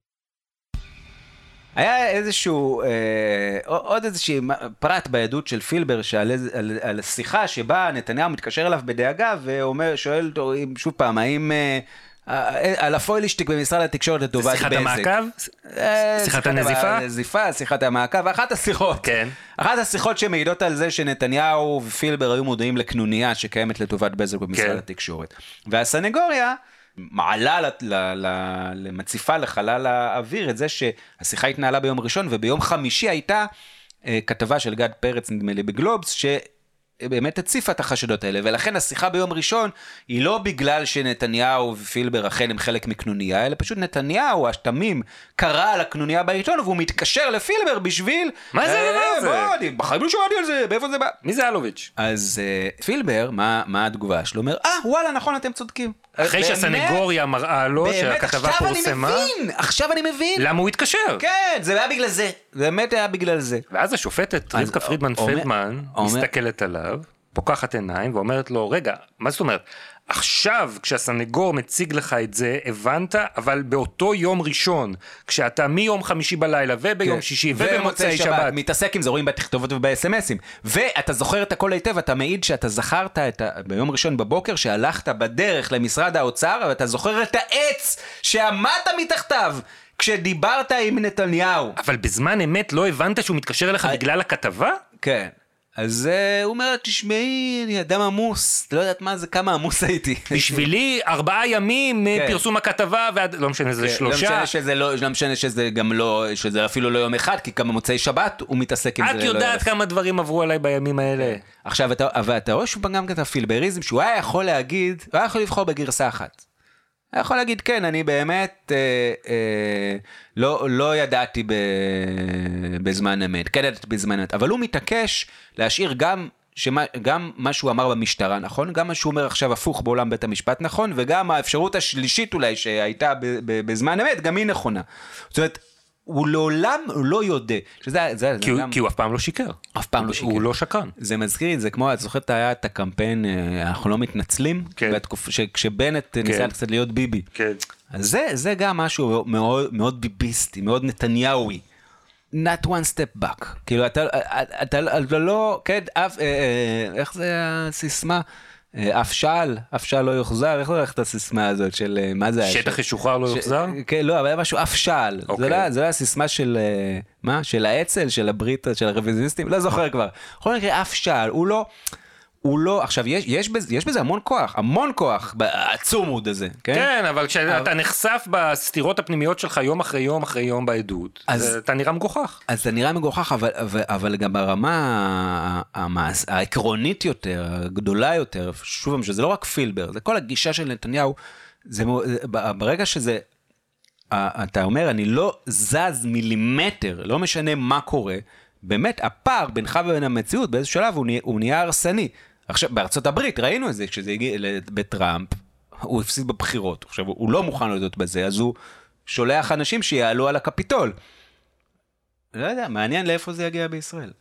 היה איזשהו, אה, עוד איזשהו פרט בעדות של פילבר שעל על, על שיחה שבה נתניהו מתקשר אליו בדאגה ואומר, שואל אותו שוב פעם, האם... אה, אה, על הפוילשטיק במשרד התקשורת לטובת בזק. שיחת המעקב? אה, שיחת הנזיפה? הנזיפה, שיחת המעקב, אחת השיחות. כן. אחת השיחות שמעידות על זה שנתניהו ופילבר היו מודעים לקנוניה שקיימת לטובת בזק במשרד כן. התקשורת. והסנגוריה מעלה ל- ל- ל- למציפה לחלל האוויר את זה שהשיחה התנהלה ביום ראשון וביום חמישי הייתה אה, כתבה של גד פרץ נדמה לי בגלובס ש... באמת הציפה את החשדות האלה, ולכן השיחה ביום ראשון היא לא בגלל שנתניהו ופילבר אכן הם חלק מקנוניה, אלא פשוט נתניהו התמים קרא על הקנוניה בעיתון והוא מתקשר לפילבר בשביל... מה זה הדבר "אה, הזה?" בוא, אני בחיים לא שמעתי על זה, מאיפה זה בא? מי זה אלוביץ'? אז uh, פילבר, מה, מה התגובה שלו? אומר, אה, וואלה, נכון, אתם צודקים. אחרי באמת, שהסנגוריה מראה לו באמת, שהכתבה עכשיו פורסמה, אני מבין, עכשיו אני מבין. למה הוא התקשר? כן, זה היה בגלל זה. באמת היה בגלל זה. ואז השופטת רבקה פרידמן פלדמן מסתכלת עליו, פוקחת עיניים ואומרת לו, רגע, מה זאת אומרת? עכשיו כשהסנגור מציג לך את זה, הבנת, אבל באותו יום ראשון, כשאתה מיום חמישי בלילה וביום כן. שישי ובמוצאי שבת, מתעסק עם זה, רואים בתכתובות ובאס.אם.אסים. ואתה זוכר את הכל היטב, אתה מעיד שאתה זכרת את ה... ביום ראשון בבוקר שהלכת בדרך למשרד האוצר, ואתה זוכר את העץ שעמדת מתחתיו כשדיברת עם נתניהו. אבל בזמן אמת לא הבנת שהוא מתקשר אליך בגלל הכתבה? כן. אז uh, הוא אומר, תשמעי, אני אדם עמוס, לא יודעת מה זה, כמה עמוס הייתי. בשבילי ארבעה ימים כן. מפרסום הכתבה ועד, לא משנה, זה כן, לא שלושה. שזה לא, לא משנה שזה גם לא, שזה אפילו לא יום אחד, כי גם במוצאי שבת הוא מתעסק עם זה. את לא יודעת. כמה דברים עברו עליי בימים האלה. עכשיו, אתה, רואה שוב פעם גם את הפילבריזם, שהוא היה יכול להגיד, הוא היה יכול לבחור בגרסה אחת. היה יכול להגיד, כן, אני באמת אה, אה, לא, לא ידעתי ב, בזמן אמת, כן ידעתי בזמן אמת, אבל הוא מתעקש להשאיר גם, שמה, גם מה שהוא אמר במשטרה נכון, גם מה שהוא אומר עכשיו הפוך בעולם בית המשפט נכון, וגם האפשרות השלישית אולי שהייתה ב, ב, בזמן אמת, גם היא נכונה. זאת אומרת, הוא לעולם לא יודע, שזה זה, כי זה הוא- גם... כי הוא אף פעם לא שיקר. אף פעם לא שיקר. הוא לא שקרן. זה מזכיר לי, זה כמו, את זוכרת, היה את הקמפיין, אה, אנחנו לא מתנצלים? כן. בתקופ- ש- כשבנט ניסה קצת להיות ביבי. כן. אז זה, זה גם משהו מאוד, מאוד ביביסטי, מאוד נתניהוי. not one step back. כאילו, אתה, אתה, אתה, אתה לא, כן, אף, אה, אה, איך זה הסיסמה? אה, אף שעל, אף שעל לא יוחזר, איך הולכת הסיסמה הזאת של, אה, מה זה היה? שטח ישוחרר לא יוחזר? כן, לא, אבל היה משהו אף שעל. אוקיי. זה לא- זה לא הסיסמה של, אה, מה? של האצ"ל, של הברית, של הרוויזיוניסטים? לא זוכר כבר. בכל מקרה, אף שעל, הוא לא... הוא לא, עכשיו יש, יש, בזה, יש בזה המון כוח, המון כוח בעצומוד הזה, כן? כן, אבל כשאתה נחשף בסתירות הפנימיות שלך יום אחרי יום אחרי יום בעדות, אז- אתה נראה מגוחך. אז זה נראה מגוחך, אבל, אבל, אבל גם ברמה המעש, העקרונית יותר, הגדולה יותר, שוב שזה לא רק פילבר, זה כל הגישה של נתניהו, זה, ברגע שזה, אתה אומר, אני לא זז מילימטר, לא משנה מה קורה, באמת, הפער בינך ובין המציאות, באיזשהו שלב הוא נהיה הרסני. עכשיו, בארצות הברית ראינו את זה, כשזה הגיע בטראמפ, הוא הפסיד בבחירות. עכשיו, הוא לא מוכן להודות בזה, אז הוא שולח אנשים שיעלו על הקפיטול. לא יודע, מעניין לאיפה זה יגיע בישראל.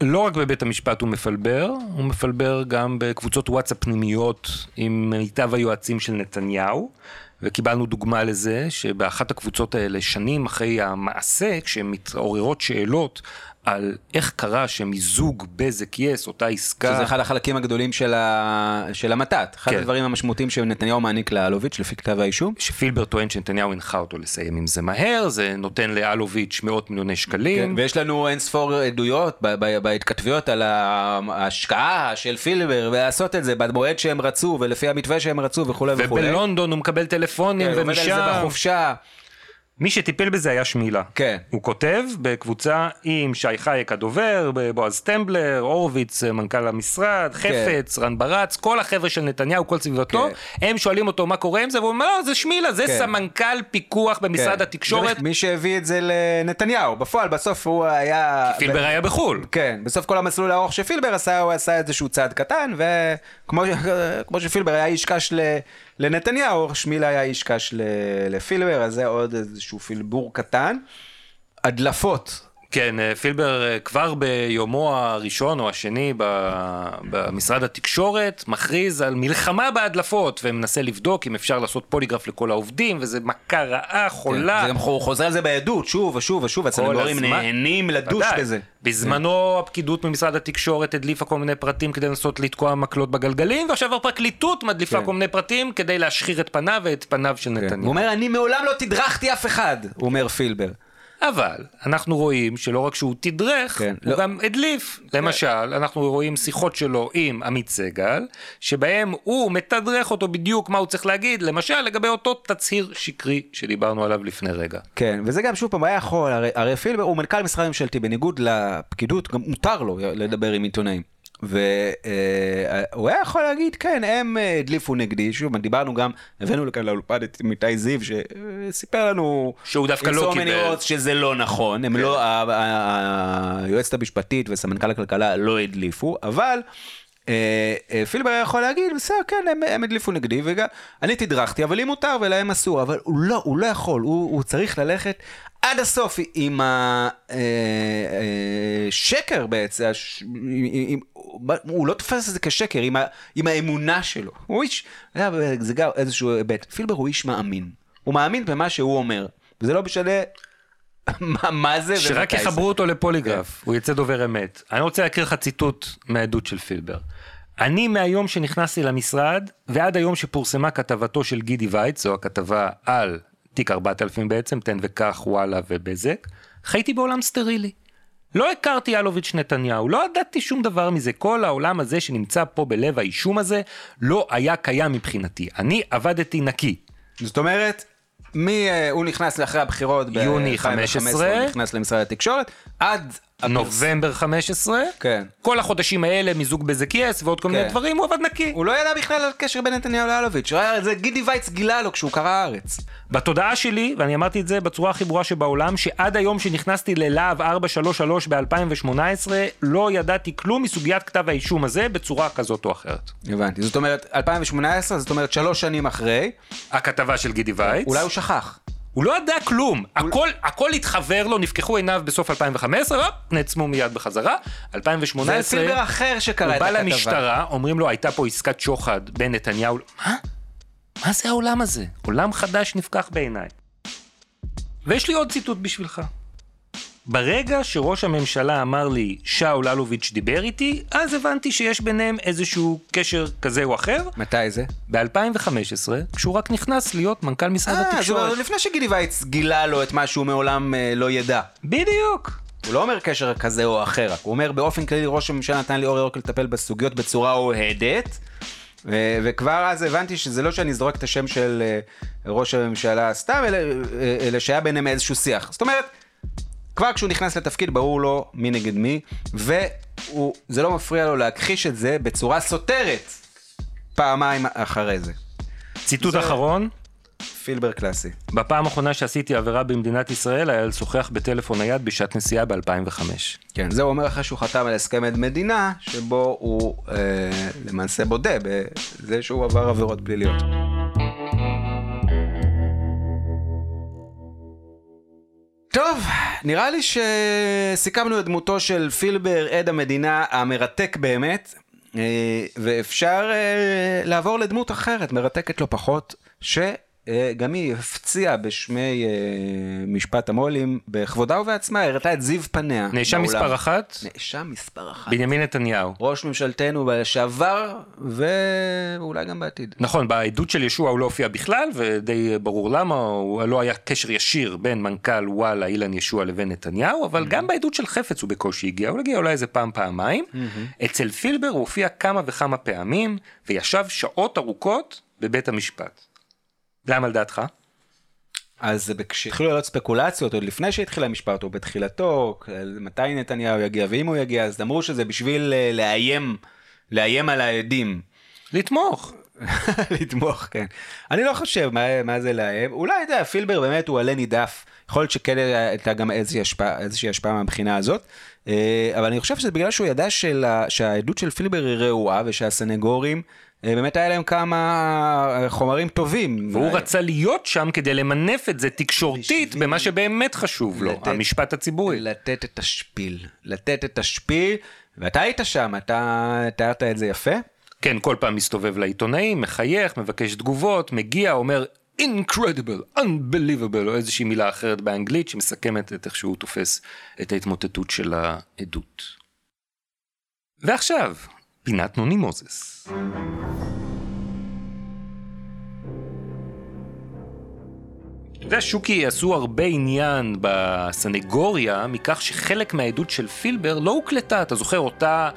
לא רק בבית המשפט הוא מפלבר, הוא מפלבר גם בקבוצות וואטסאפ פנימיות עם מיטב היועצים של נתניהו. וקיבלנו דוגמה לזה שבאחת הקבוצות האלה, שנים אחרי המעשה, כשמתעוררות שאלות על איך קרה שמיזוג בזק יס, אותה עסקה... שזה אחד החלקים הגדולים של, ה... של המתת. אחד כן. הדברים המשמעותיים שנתניהו מעניק לאלוביץ' לפי כתב האישום. שפילבר טוען שנתניהו הנחה אותו לסיים עם זה מהר, זה נותן לאלוביץ' מאות מיליוני שקלים. כן, ויש לנו אין ספור עדויות ב- ב- בהתכתבויות על ההשקעה של פילבר ולעשות את זה במועד שהם רצו ולפי המתווה שהם רצו וכולי וכולי. ובלונדון הוא מקבל טלפונים כן, ומשם... מי שטיפל בזה היה שמילה. כן. הוא כותב בקבוצה עם שי חייק הדובר, בועז טמבלר, הורוביץ מנכ"ל המשרד, חפץ, רן ברץ, כל החבר'ה של נתניהו, כל סביבתו, כן. הם שואלים אותו מה קורה עם זה, והוא אומר, לא, זה שמילה, זה כן. סמנכ"ל פיקוח במשרד כן. התקשורת. מי שהביא את זה לנתניהו, בפועל בסוף הוא היה... פילבר היה בחו"ל. כן, בסוף כל המסלול הארוך שפילבר עשה, הוא עשה איזשהו צעד קטן, וכמו כמו שפילבר היה איש קש ל, לנתניהו, שמילה היה איש קש לפילבר, אז זה עוד איזשהו פילבור קטן. הדלפות. כן, אה, פילבר אה, כבר ביומו הראשון או השני במשרד התקשורת מכריז על מלחמה בהדלפות ומנסה לבדוק אם אפשר לעשות פוליגרף לכל העובדים וזה מכה רעה, חולה. כן, וגם הוא חוזר על זה בעדות, שוב ושוב ושוב, הסנגורים הזמן. נהנים לדוש. בזה. בזמנו הפקידות ממשרד התקשורת הדליפה כל מיני פרטים כדי לנסות לתקוע מקלות בגלגלים, ועכשיו הפרקליטות מדליפה כן. כל מיני פרטים כדי להשחיר את פניו ואת פניו של כן. הוא נתניהו. אומר, אני מעולם לא תדרכתי אף אחד, הוא אומר פילבר. אבל אנחנו רואים שלא רק שהוא תדרך, כן, הוא לא- גם הדליף. למשל, אנחנו רואים שיחות שלו עם עמית סגל, שבהם הוא מתדרך אותו בדיוק מה הוא צריך להגיד, למשל לגבי אותו תצהיר שקרי שדיברנו עליו לפני רגע. כן, וזה גם שוב פעם, היה יכול, הרי, הרי פילבר הוא מנכ"ל משרד ממשלתי, בניגוד לפקידות, גם מותר לו לדבר עם עיתונאים. והוא היה יכול להגיד, כן, הם אה, הדליפו נגדי, שוב, דיברנו גם, הבאנו לכאן לאולפן את מיטי זיו, שסיפר לנו, שהוא דווקא לא קיבל. שזה לא נכון, הם לא, ה- ה- היועצת המשפטית וסמנכ"ל הכלכלה לא הדליפו, אבל... אה, אה, פילבר היה יכול להגיד, בסדר, כן, הם, הם הדליפו נגדי, וגם אני תדרכתי, אבל לי מותר ולהם אסור, אבל הוא לא, הוא לא יכול, הוא, הוא צריך ללכת עד הסוף עם השקר בעצם, הש- עם, הוא לא תופס את זה כשקר, עם, ה, עם האמונה שלו. הוא איש, זה גם איזשהו היבט, פילבר הוא איש מאמין, הוא מאמין במה שהוא אומר, וזה לא משנה מה, מה זה שרק. יחברו אותו לפוליגרף, הוא יצא דובר אמת. אני רוצה להקריא לך ציטוט מהעדות של פילבר. אני מהיום שנכנסתי למשרד ועד היום שפורסמה כתבתו של גידי וייץ, זו הכתבה על תיק 4000 בעצם, תן וקח וואלה ובזק, חייתי בעולם סטרילי. לא הכרתי אלוביץ' נתניהו, לא ידעתי שום דבר מזה, כל העולם הזה שנמצא פה בלב האישום הזה לא היה קיים מבחינתי. אני עבדתי נקי. זאת אומרת, מי, אה, הוא נכנס לאחרי הבחירות יוני ב-2015, 15, הוא נכנס למשרד התקשורת, עד... נובמבר 15, כן. כל החודשים האלה מיזוג בזק יס ועוד כל מיני כן. דברים, הוא עבד נקי. הוא לא ידע בכלל על קשר בין נתניהו לאלוביץ', הוא היה- זה גידי וייץ גילה לו כשהוא קרא הארץ. בתודעה שלי, ואני אמרתי את זה בצורה הכי ברורה שבעולם, שעד היום שנכנסתי ללהב 433 ב-2018, לא ידעתי כלום מסוגיית כתב האישום הזה בצורה כזאת או אחרת. הבנתי, זאת אומרת, 2018, זאת אומרת שלוש שנים אחרי, הכתבה של גידי וייץ, אולי הוא שכח. הוא לא ידע כלום, הכל, הכל התחבר לו, נפקחו עיניו בסוף 2015, הופ, נעצמו מיד בחזרה, 2018, זה פילבר אחר שקרא הוא את בא הכתבה. למשטרה, אומרים לו, הייתה פה עסקת שוחד בין נתניהו... מה? מה זה העולם הזה? עולם חדש נפקח בעיניי. ויש לי עוד ציטוט בשבילך. ברגע שראש הממשלה אמר לי, שאול אלוביץ' דיבר איתי, אז הבנתי שיש ביניהם איזשהו קשר כזה או אחר. מתי זה? ב-2015, כשהוא רק נכנס להיות מנכ"ל משרד אה, זאת התקשורת. אומרת, לפני שגידי וייץ גילה לו את מה שהוא מעולם אה, לא ידע. בדיוק. הוא לא אומר קשר כזה או אחר, רק הוא אומר באופן כללי ראש הממשלה נתן לי אור ירוק לטפל בסוגיות בצורה אוהדת. ו- וכבר אז הבנתי שזה לא שאני זורק את השם של אה, ראש הממשלה סתם, אלא, אה, אלא שהיה ביניהם איזשהו שיח. זאת אומרת, כבר כשהוא נכנס לתפקיד ברור לו מי נגד מי, וזה לא מפריע לו להכחיש את זה בצורה סותרת פעמיים אחרי זה. ציטוט זה- אחרון, פילבר קלאסי. בפעם האחרונה שעשיתי עבירה במדינת ישראל היה לשוחח בטלפון נייד בשעת נסיעה ב-2005. כן, זה הוא אומר אחרי שהוא חתם על הסכם עד מדינה, שבו הוא אה, למעשה בודה בזה שהוא עבר עבירות פליליות. נראה לי שסיכמנו את דמותו של פילבר, עד המדינה המרתק באמת, אה, ואפשר אה, לעבור לדמות אחרת, מרתקת לא פחות, ש... אה, גם היא הפציעה בשמי אה, משפט המו"לים בכבודה ובעצמה, הראתה את זיו פניה. נאשם מספר אחת? נאשם מספר אחת. בנימין נתניהו. ראש ממשלתנו לשעבר, ואולי גם בעתיד. נכון, בעדות של ישוע הוא לא הופיע בכלל, ודי ברור למה, הוא לא היה קשר ישיר בין מנכ"ל וואלה אילן ישוע לבין נתניהו, אבל גם בעדות של חפץ הוא בקושי הגיע, הוא הגיע אולי איזה פעם פעמיים. אצל פילבר הוא הופיע כמה וכמה פעמים, וישב שעות ארוכות בבית המשפט. למה על דעתך? אז כשהתחילו לעלות ספקולציות, עוד לפני שהתחיל המשפט, או בתחילתו, מתי נתניהו יגיע, ואם הוא יגיע, אז אמרו שזה בשביל אה, לאיים, לאיים על העדים. לתמוך. לתמוך, כן. אני לא חושב מה, מה זה לאיים, אולי, אתה יודע, פילבר באמת הוא עלה נידף. יכול להיות שכן הייתה גם איזושהי השפעה, איזושהי השפעה מהבחינה הזאת, אה, אבל אני חושב שזה בגלל שהוא ידע שלה, שהעדות של פילבר היא רעועה, ושהסנגורים... אה, באמת היה להם כמה אה, חומרים טובים. והוא רצה להיות שם כדי למנף את זה תקשורתית במה שבאמת חשוב לו, המשפט הציבורי. לתת את השפיל, לתת את השפיל, ואתה היית שם, אתה תיארת את זה יפה. כן, כל פעם מסתובב לעיתונאים, מחייך, מבקש תגובות, מגיע, אומר incredible, unbelievable, או איזושהי מילה אחרת באנגלית שמסכמת את איך שהוא תופס את ההתמוטטות של העדות. ועכשיו, פינת נוני מוזס. אתה יודע, שוקי עשו הרבה עניין בסנגוריה מכך שחלק מהעדות של פילבר לא הוקלטה, אתה זוכר אותה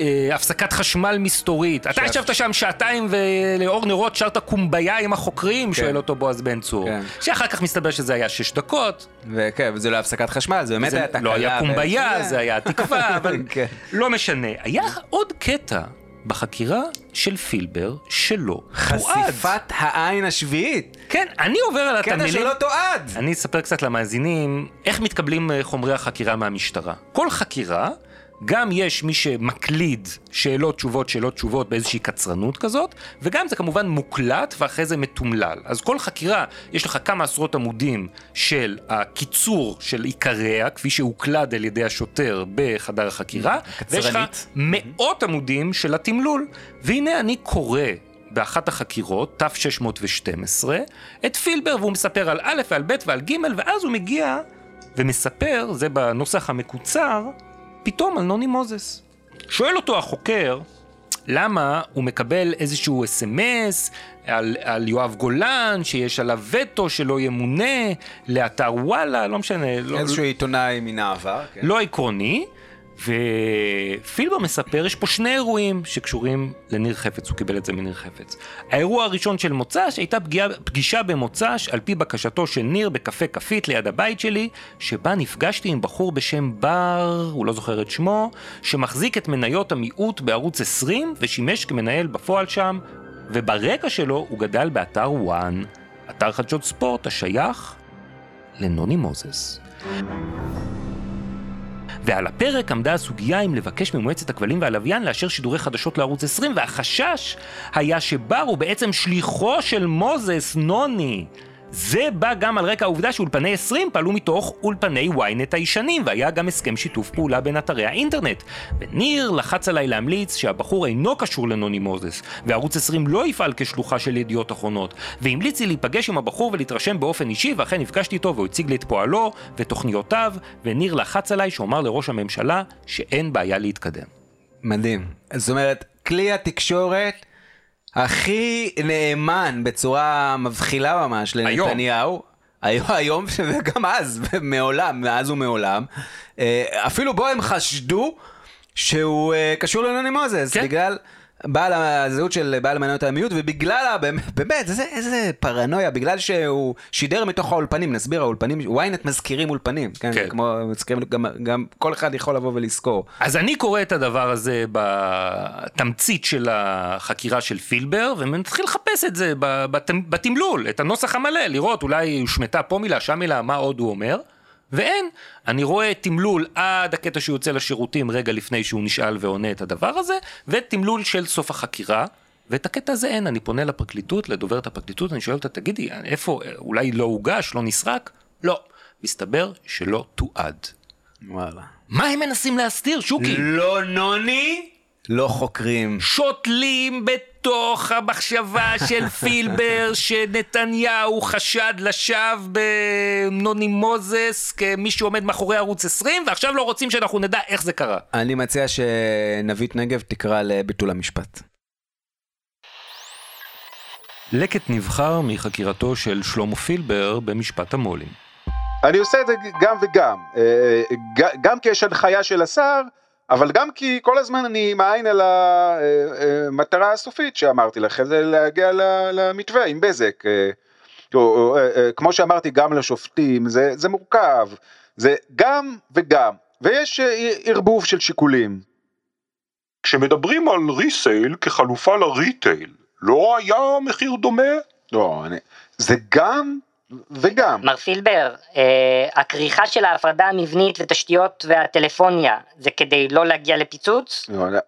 אה, הפסקת חשמל מסתורית. אתה ישבת שם שעתיים ולאור נרות שרת קומביה עם החוקרים, כן. שואל אותו בועז בן צור. כן. שאחר כך מסתבר שזה היה שש דקות. וכן, וזה לא הפסקת חשמל, זה באמת היה תקלה. לא היה קומביה, זה היה תקווה, אבל כן. לא משנה. היה עוד קטע בחקירה של פילבר שלא תועד. חשיפת העין השביעית. כן, אני עובר על התמלילים. קטע שלא תועד. אני אספר קצת למאזינים איך מתקבלים אה, חומרי החקירה מהמשטרה. כל חקירה גם יש מי שמקליד שאלות תשובות שאלות תשובות באיזושהי קצרנות כזאת, וגם זה כמובן מוקלט ואחרי זה מתומלל. אז כל חקירה יש לך כמה עשרות עמודים של הקיצור של עיקריה, כפי שהוקלד על ידי השוטר בחדר החקירה, ויש לך מאות עמודים של התמלול. והנה אני קורא באחת החקירות, ת'612, את פילבר, והוא מספר על א' ועל ב' ועל ג', ואז הוא מגיע ומספר, זה בנוסח המקוצר, פתאום על נוני מוזס. שואל אותו החוקר, למה הוא מקבל איזשהו אס.אם.אס על, על יואב גולן, שיש עליו וטו שלא ימונה לאתר וואלה, לא משנה. לא- איזשהו לא, עיתונאי מן העבר. כן. לא עקרוני, ופילבר מספר, יש פה שני אירועים שקשורים לניר חפץ, הוא קיבל את זה מניר חפץ. האירוע הראשון של מוצ"ש הייתה פגיעה, פגישה במוצ"ש על פי בקשתו של ניר בקפה כפית ליד הבית שלי, שבה נפגשתי עם בחור בשם בר, הוא לא זוכר את שמו, שמחזיק את מניות המיעוט בערוץ 20 ושימש כמנהל בפועל שם, וברקע שלו הוא גדל באתר וואן, אתר חדשות ספורט השייך לנוני מוזס. ועל הפרק עמדה הסוגיה אם לבקש ממועצת הכבלים והלוויין לאשר שידורי חדשות לערוץ 20, והחשש היה שבר הוא בעצם שליחו של מוזס, נוני. זה בא גם על רקע העובדה שאולפני 20 פעלו מתוך אולפני ynet הישנים, והיה גם הסכם שיתוף פעולה בין אתרי האינטרנט. וניר לחץ עליי להמליץ שהבחור אינו קשור לנוני מוזס, וערוץ 20 לא יפעל כשלוחה של ידיעות אחרונות, והמליץ לי להיפגש עם הבחור ולהתרשם באופן אישי, ואכן נפגשתי איתו והוא הציג לי את פועלו ותוכניותיו, וניר לחץ עליי שאומר לראש הממשלה שאין בעיה להתקדם. מדהים. זאת אומרת, כלי התקשורת הכי נאמן בצורה מבחילה ממש לנתניהו. היום. היום וגם אז, מעולם, מאז ומעולם. אה, אפילו בו הם חשדו שהוא אה, קשור לנוני מוזס, כן. בגלל בעל הזהות של בעל מניות המיעוט, ובגלל, באמת, איזה, איזה פרנויה, בגלל שהוא שידר מתוך האולפנים, נסביר, האולפנים, ynet מזכירים אולפנים, כן, כן. כמו, מזכירים, גם, גם כל אחד יכול לבוא ולזכור. אז אני קורא את הדבר הזה בתמצית של החקירה של פילבר, ומתחיל לחפש את זה בת- בתמלול, את הנוסח המלא, לראות אולי הושמטה פה מילה, שם מילה, מה עוד הוא אומר, ואין. אני רואה תמלול עד הקטע שהוא יוצא לשירותים רגע לפני שהוא נשאל ועונה את הדבר הזה, ותמלול של סוף החקירה. ואת הקטע הזה אין, אני פונה לפרקליטות, לדוברת הפרקליטות, אני שואל אותה, תגידי, איפה, אולי לא הוגש, לא נסרק? לא. מסתבר שלא תועד. וואלה. מה הם מנסים להסתיר, שוקי? לא נוני, לא חוקרים. שותלים בתוך המחשבה של פילבר שנתניהו חשד לשווא בנוני מוזס כמי שעומד מאחורי ערוץ 20 ועכשיו לא רוצים שאנחנו נדע איך זה קרה. אני מציע שנבית נגב תקרא לביטול המשפט. לקט נבחר מחקירתו של שלמה פילבר במשפט המו"לים. אני עושה את זה גם וגם, אה, ג- גם כי יש הנחיה של השר, אבל גם כי כל הזמן אני עם העין על המטרה הסופית שאמרתי לכם, זה להגיע למתווה עם בזק. אה, אה, אה, כמו שאמרתי, גם לשופטים, זה, זה מורכב, זה גם וגם, ויש אה, ערבוב של שיקולים. כשמדברים על ריסייל כחלופה לריטייל, לא היה מחיר דומה? לא, אני, זה גם וגם. מר פילבר, אה, הכריכה של ההפרדה המבנית ותשתיות והטלפוניה זה כדי לא להגיע לפיצוץ? לא, לא,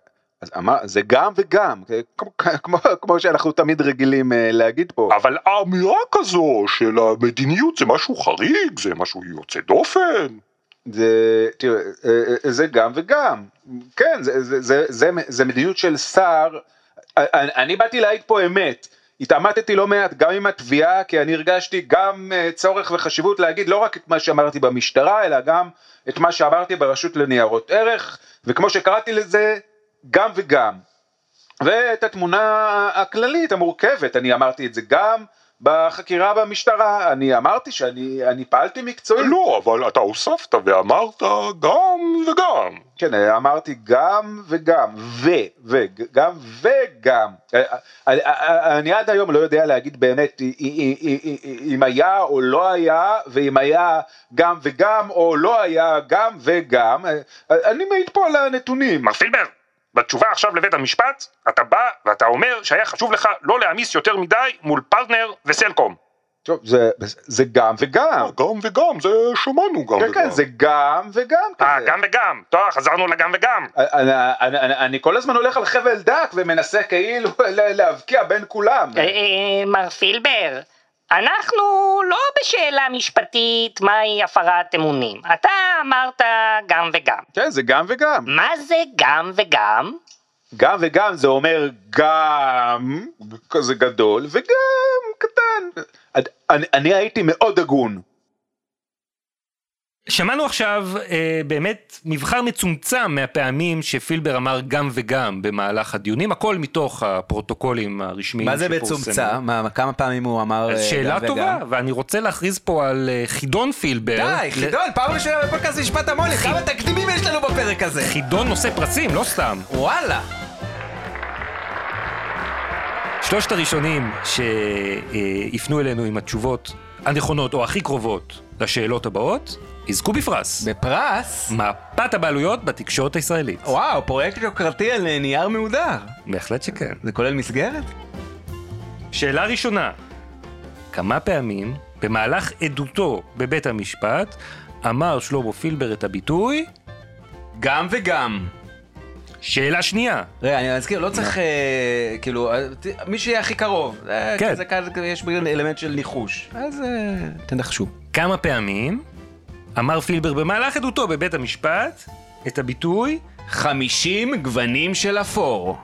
אז אמר, זה גם וגם, כמו, כמו, כמו שאנחנו תמיד רגילים אה, להגיד פה. אבל האמירה כזו של המדיניות זה משהו חריג, זה משהו יוצא דופן. זה, תראה, אה, אה, זה גם וגם, כן, זה, זה, זה, זה, זה מדיניות של שר, אני, אני באתי להעיד פה אמת, התעמתתי לא מעט גם עם התביעה, כי אני הרגשתי גם אה, צורך וחשיבות להגיד לא רק את מה שאמרתי במשטרה, אלא גם את מה שאמרתי ברשות לניירות ערך, וכמו שקראתי לזה, גם וגם. ואת התמונה הכללית המורכבת, אני אמרתי את זה גם בחקירה במשטרה, אני אמרתי שאני אני פעלתי מקצועית. לא, אבל אתה הוספת ואמרת גם וגם. כן, אמרתי גם וגם, ו, ו, גם וגם. אני, אני עד היום לא יודע להגיד באמת אם היה או לא היה, ואם היה גם וגם או לא היה גם וגם. אני מעיד פה על הנתונים. מר פילבר, בתשובה עכשיו לבית המשפט, אתה בא ואתה אומר שהיה חשוב לך לא להעמיס יותר מדי מול פרטנר וסלקום. טוב, זה, זה גם וגם. גם וגם, זה שמענו גם כן, וגם. כן, זה גם וגם אה. גם וגם. טוב, חזרנו לגם וגם. אני, אני, אני, אני כל הזמן הולך על חבל דק ומנסה כאילו להבקיע בין כולם. אה, אה, מר פילבר, אנחנו לא בשאלה משפטית מהי הפרת אמונים. אתה אמרת גם וגם. כן, זה גם וגם. מה זה גם וגם? גם וגם זה אומר גם כזה גדול וגם קטן. אני, אני הייתי מאוד הגון. שמענו עכשיו אה, באמת מבחר מצומצם מהפעמים שפילבר אמר גם וגם במהלך הדיונים, הכל מתוך הפרוטוקולים הרשמיים מה זה שפורסמו. מצומצם? מה, כמה פעמים הוא אמר אה, שאלה גם טובה, וגם? ואני רוצה להכריז פה על אה, חידון פילבר. די, חידון, פעם ראשונה בפודקאסט משפט המו"לי, כמה תקדימים יש לנו בפרק הזה? חידון נושא פרסים, לא סתם. וואלה. שלושת הראשונים שיפנו אלינו עם התשובות הנכונות או הכי קרובות לשאלות הבאות, יזכו בפרס. בפרס? מפת הבעלויות בתקשורת הישראלית. וואו, פרויקט יוקרתי על אה, נייר מהודר. בהחלט שכן. זה כולל מסגרת? שאלה ראשונה, כמה פעמים במהלך עדותו בבית המשפט אמר שלמה פילבר את הביטוי גם וגם. שאלה שנייה, רגע, אני מזכיר, לא צריך, אה, כאילו, אה, מי שיהיה הכי קרוב. אה, כן. כזה כאן יש בגלל אלמנט של ניחוש. אז אה, תנחשו. כמה פעמים אמר פילבר במהלך עדותו בבית המשפט את הביטוי 50 גוונים של אפור.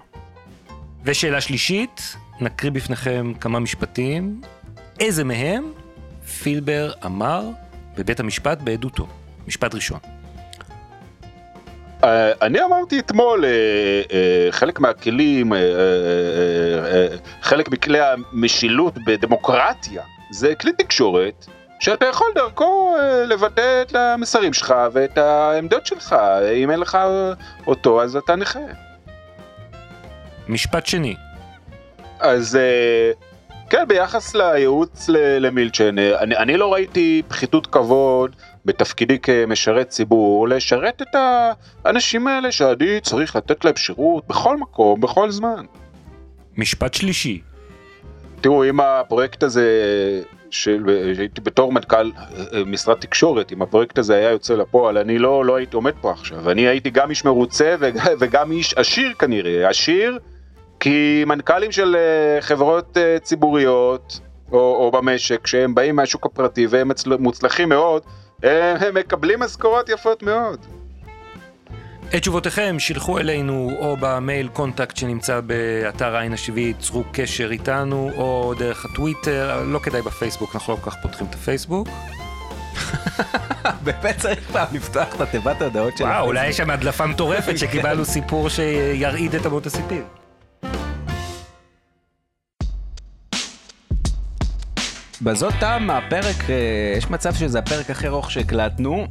ושאלה שלישית, נקריא בפניכם כמה משפטים, איזה מהם פילבר אמר בבית המשפט בעדותו. משפט ראשון. אה, אני אמרתי אתמול, אה, אה, חלק מהכלים, חלק מכלי המשילות בדמוקרטיה, זה כלי תקשורת שאתה יכול דרכו אה, לבטא את המסרים שלך ואת העמדות שלך. אם אין לך אותו, אז אתה נכה. משפט שני. אז אה, כן, ביחס לייעוץ למילצ'ן, אה, אני, אני לא ראיתי פחיתות כבוד בתפקידי כמשרת ציבור, לשרת את האנשים האלה שאני צריך לתת להם שירות בכל מקום, בכל זמן. משפט שלישי. תראו, אם הפרויקט הזה, שהייתי בתור מנכ"ל אה, משרד תקשורת, אם הפרויקט הזה היה יוצא לפועל, אני לא, לא הייתי עומד פה עכשיו. אני הייתי גם איש מרוצה וג- וגם איש עשיר כנראה. עשיר כי מנכ"לים של אה, חברות אה, ציבוריות או, או במשק, שהם באים מהשוק הפרטי והם מוצלחים מאוד, הם מקבלים משכורות יפות מאוד. את תשובותיכם שילחו אלינו או במייל קונטקט שנמצא באתר העין השביעית, צרו קשר איתנו, או דרך הטוויטר, לא כדאי בפייסבוק, אנחנו לא כל כך פותחים את הפייסבוק. באמת צריך פעם לפתוח את התיבת ההודעות של וואו, אולי. יש שם הדלפה מטורפת שקיבלנו סיפור שירעיד את אמות הסיפים. בזאת תם הפרק, אה, יש מצב שזה הפרק הכי ארוך שהקלטנו,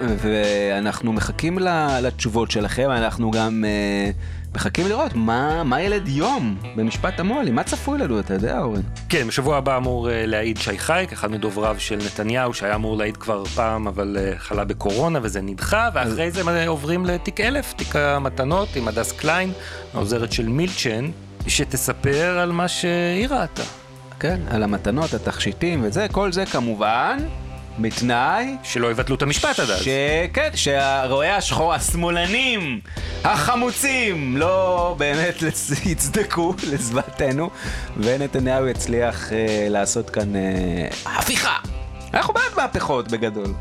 ואנחנו מחכים לתשובות שלכם, אנחנו גם אה, מחכים לראות מה, מה ילד יום במשפט המו"לים, מה צפוי לנו, אתה יודע, אורן? כן, בשבוע הבא אמור אה, להעיד שי חייק, אחד מדובריו של נתניהו, שהיה אמור להעיד כבר פעם, אבל אה, חלה בקורונה וזה נדחה, ואחרי זה אה, עוברים לתיק אלף, תיק המתנות עם הדס קליין, העוזרת של מילצ'ן, שתספר על מה שהיא ראתה. כן, על המתנות, התכשיטים וזה, כל זה כמובן, בתנאי שלא יבטלו את המשפט עד אז. שכן, שהרואי השחור, השמאלנים, החמוצים, לא באמת לצ- יצדקו לזוועתנו, ונתניהו יצליח אה, לעשות כאן אה, הפיכה. אנחנו בעד מהפכות בגדול.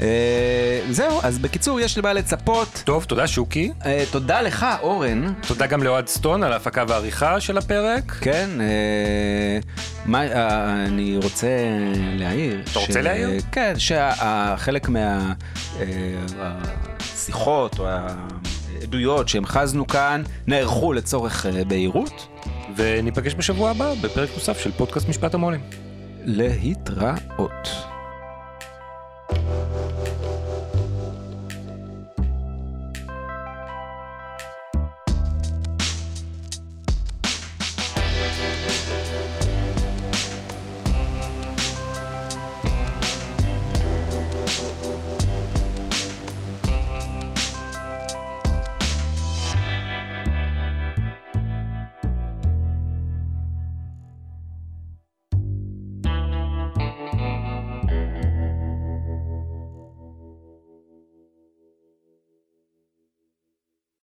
אה, זהו, אז בקיצור, יש למה לצפות. טוב, תודה שוקי. אה, תודה לך, אורן. תודה גם לאוהד סטון על ההפקה והעריכה של הפרק. כן, אה, אני רוצה להעיר. אתה רוצה להעיר? כן, שחלק מהשיחות או העדויות שהמחזנו כאן נערכו לצורך בהירות. וניפגש בשבוע הבא בפרק נוסף של פודקאסט משפט המו"לים. להתראות.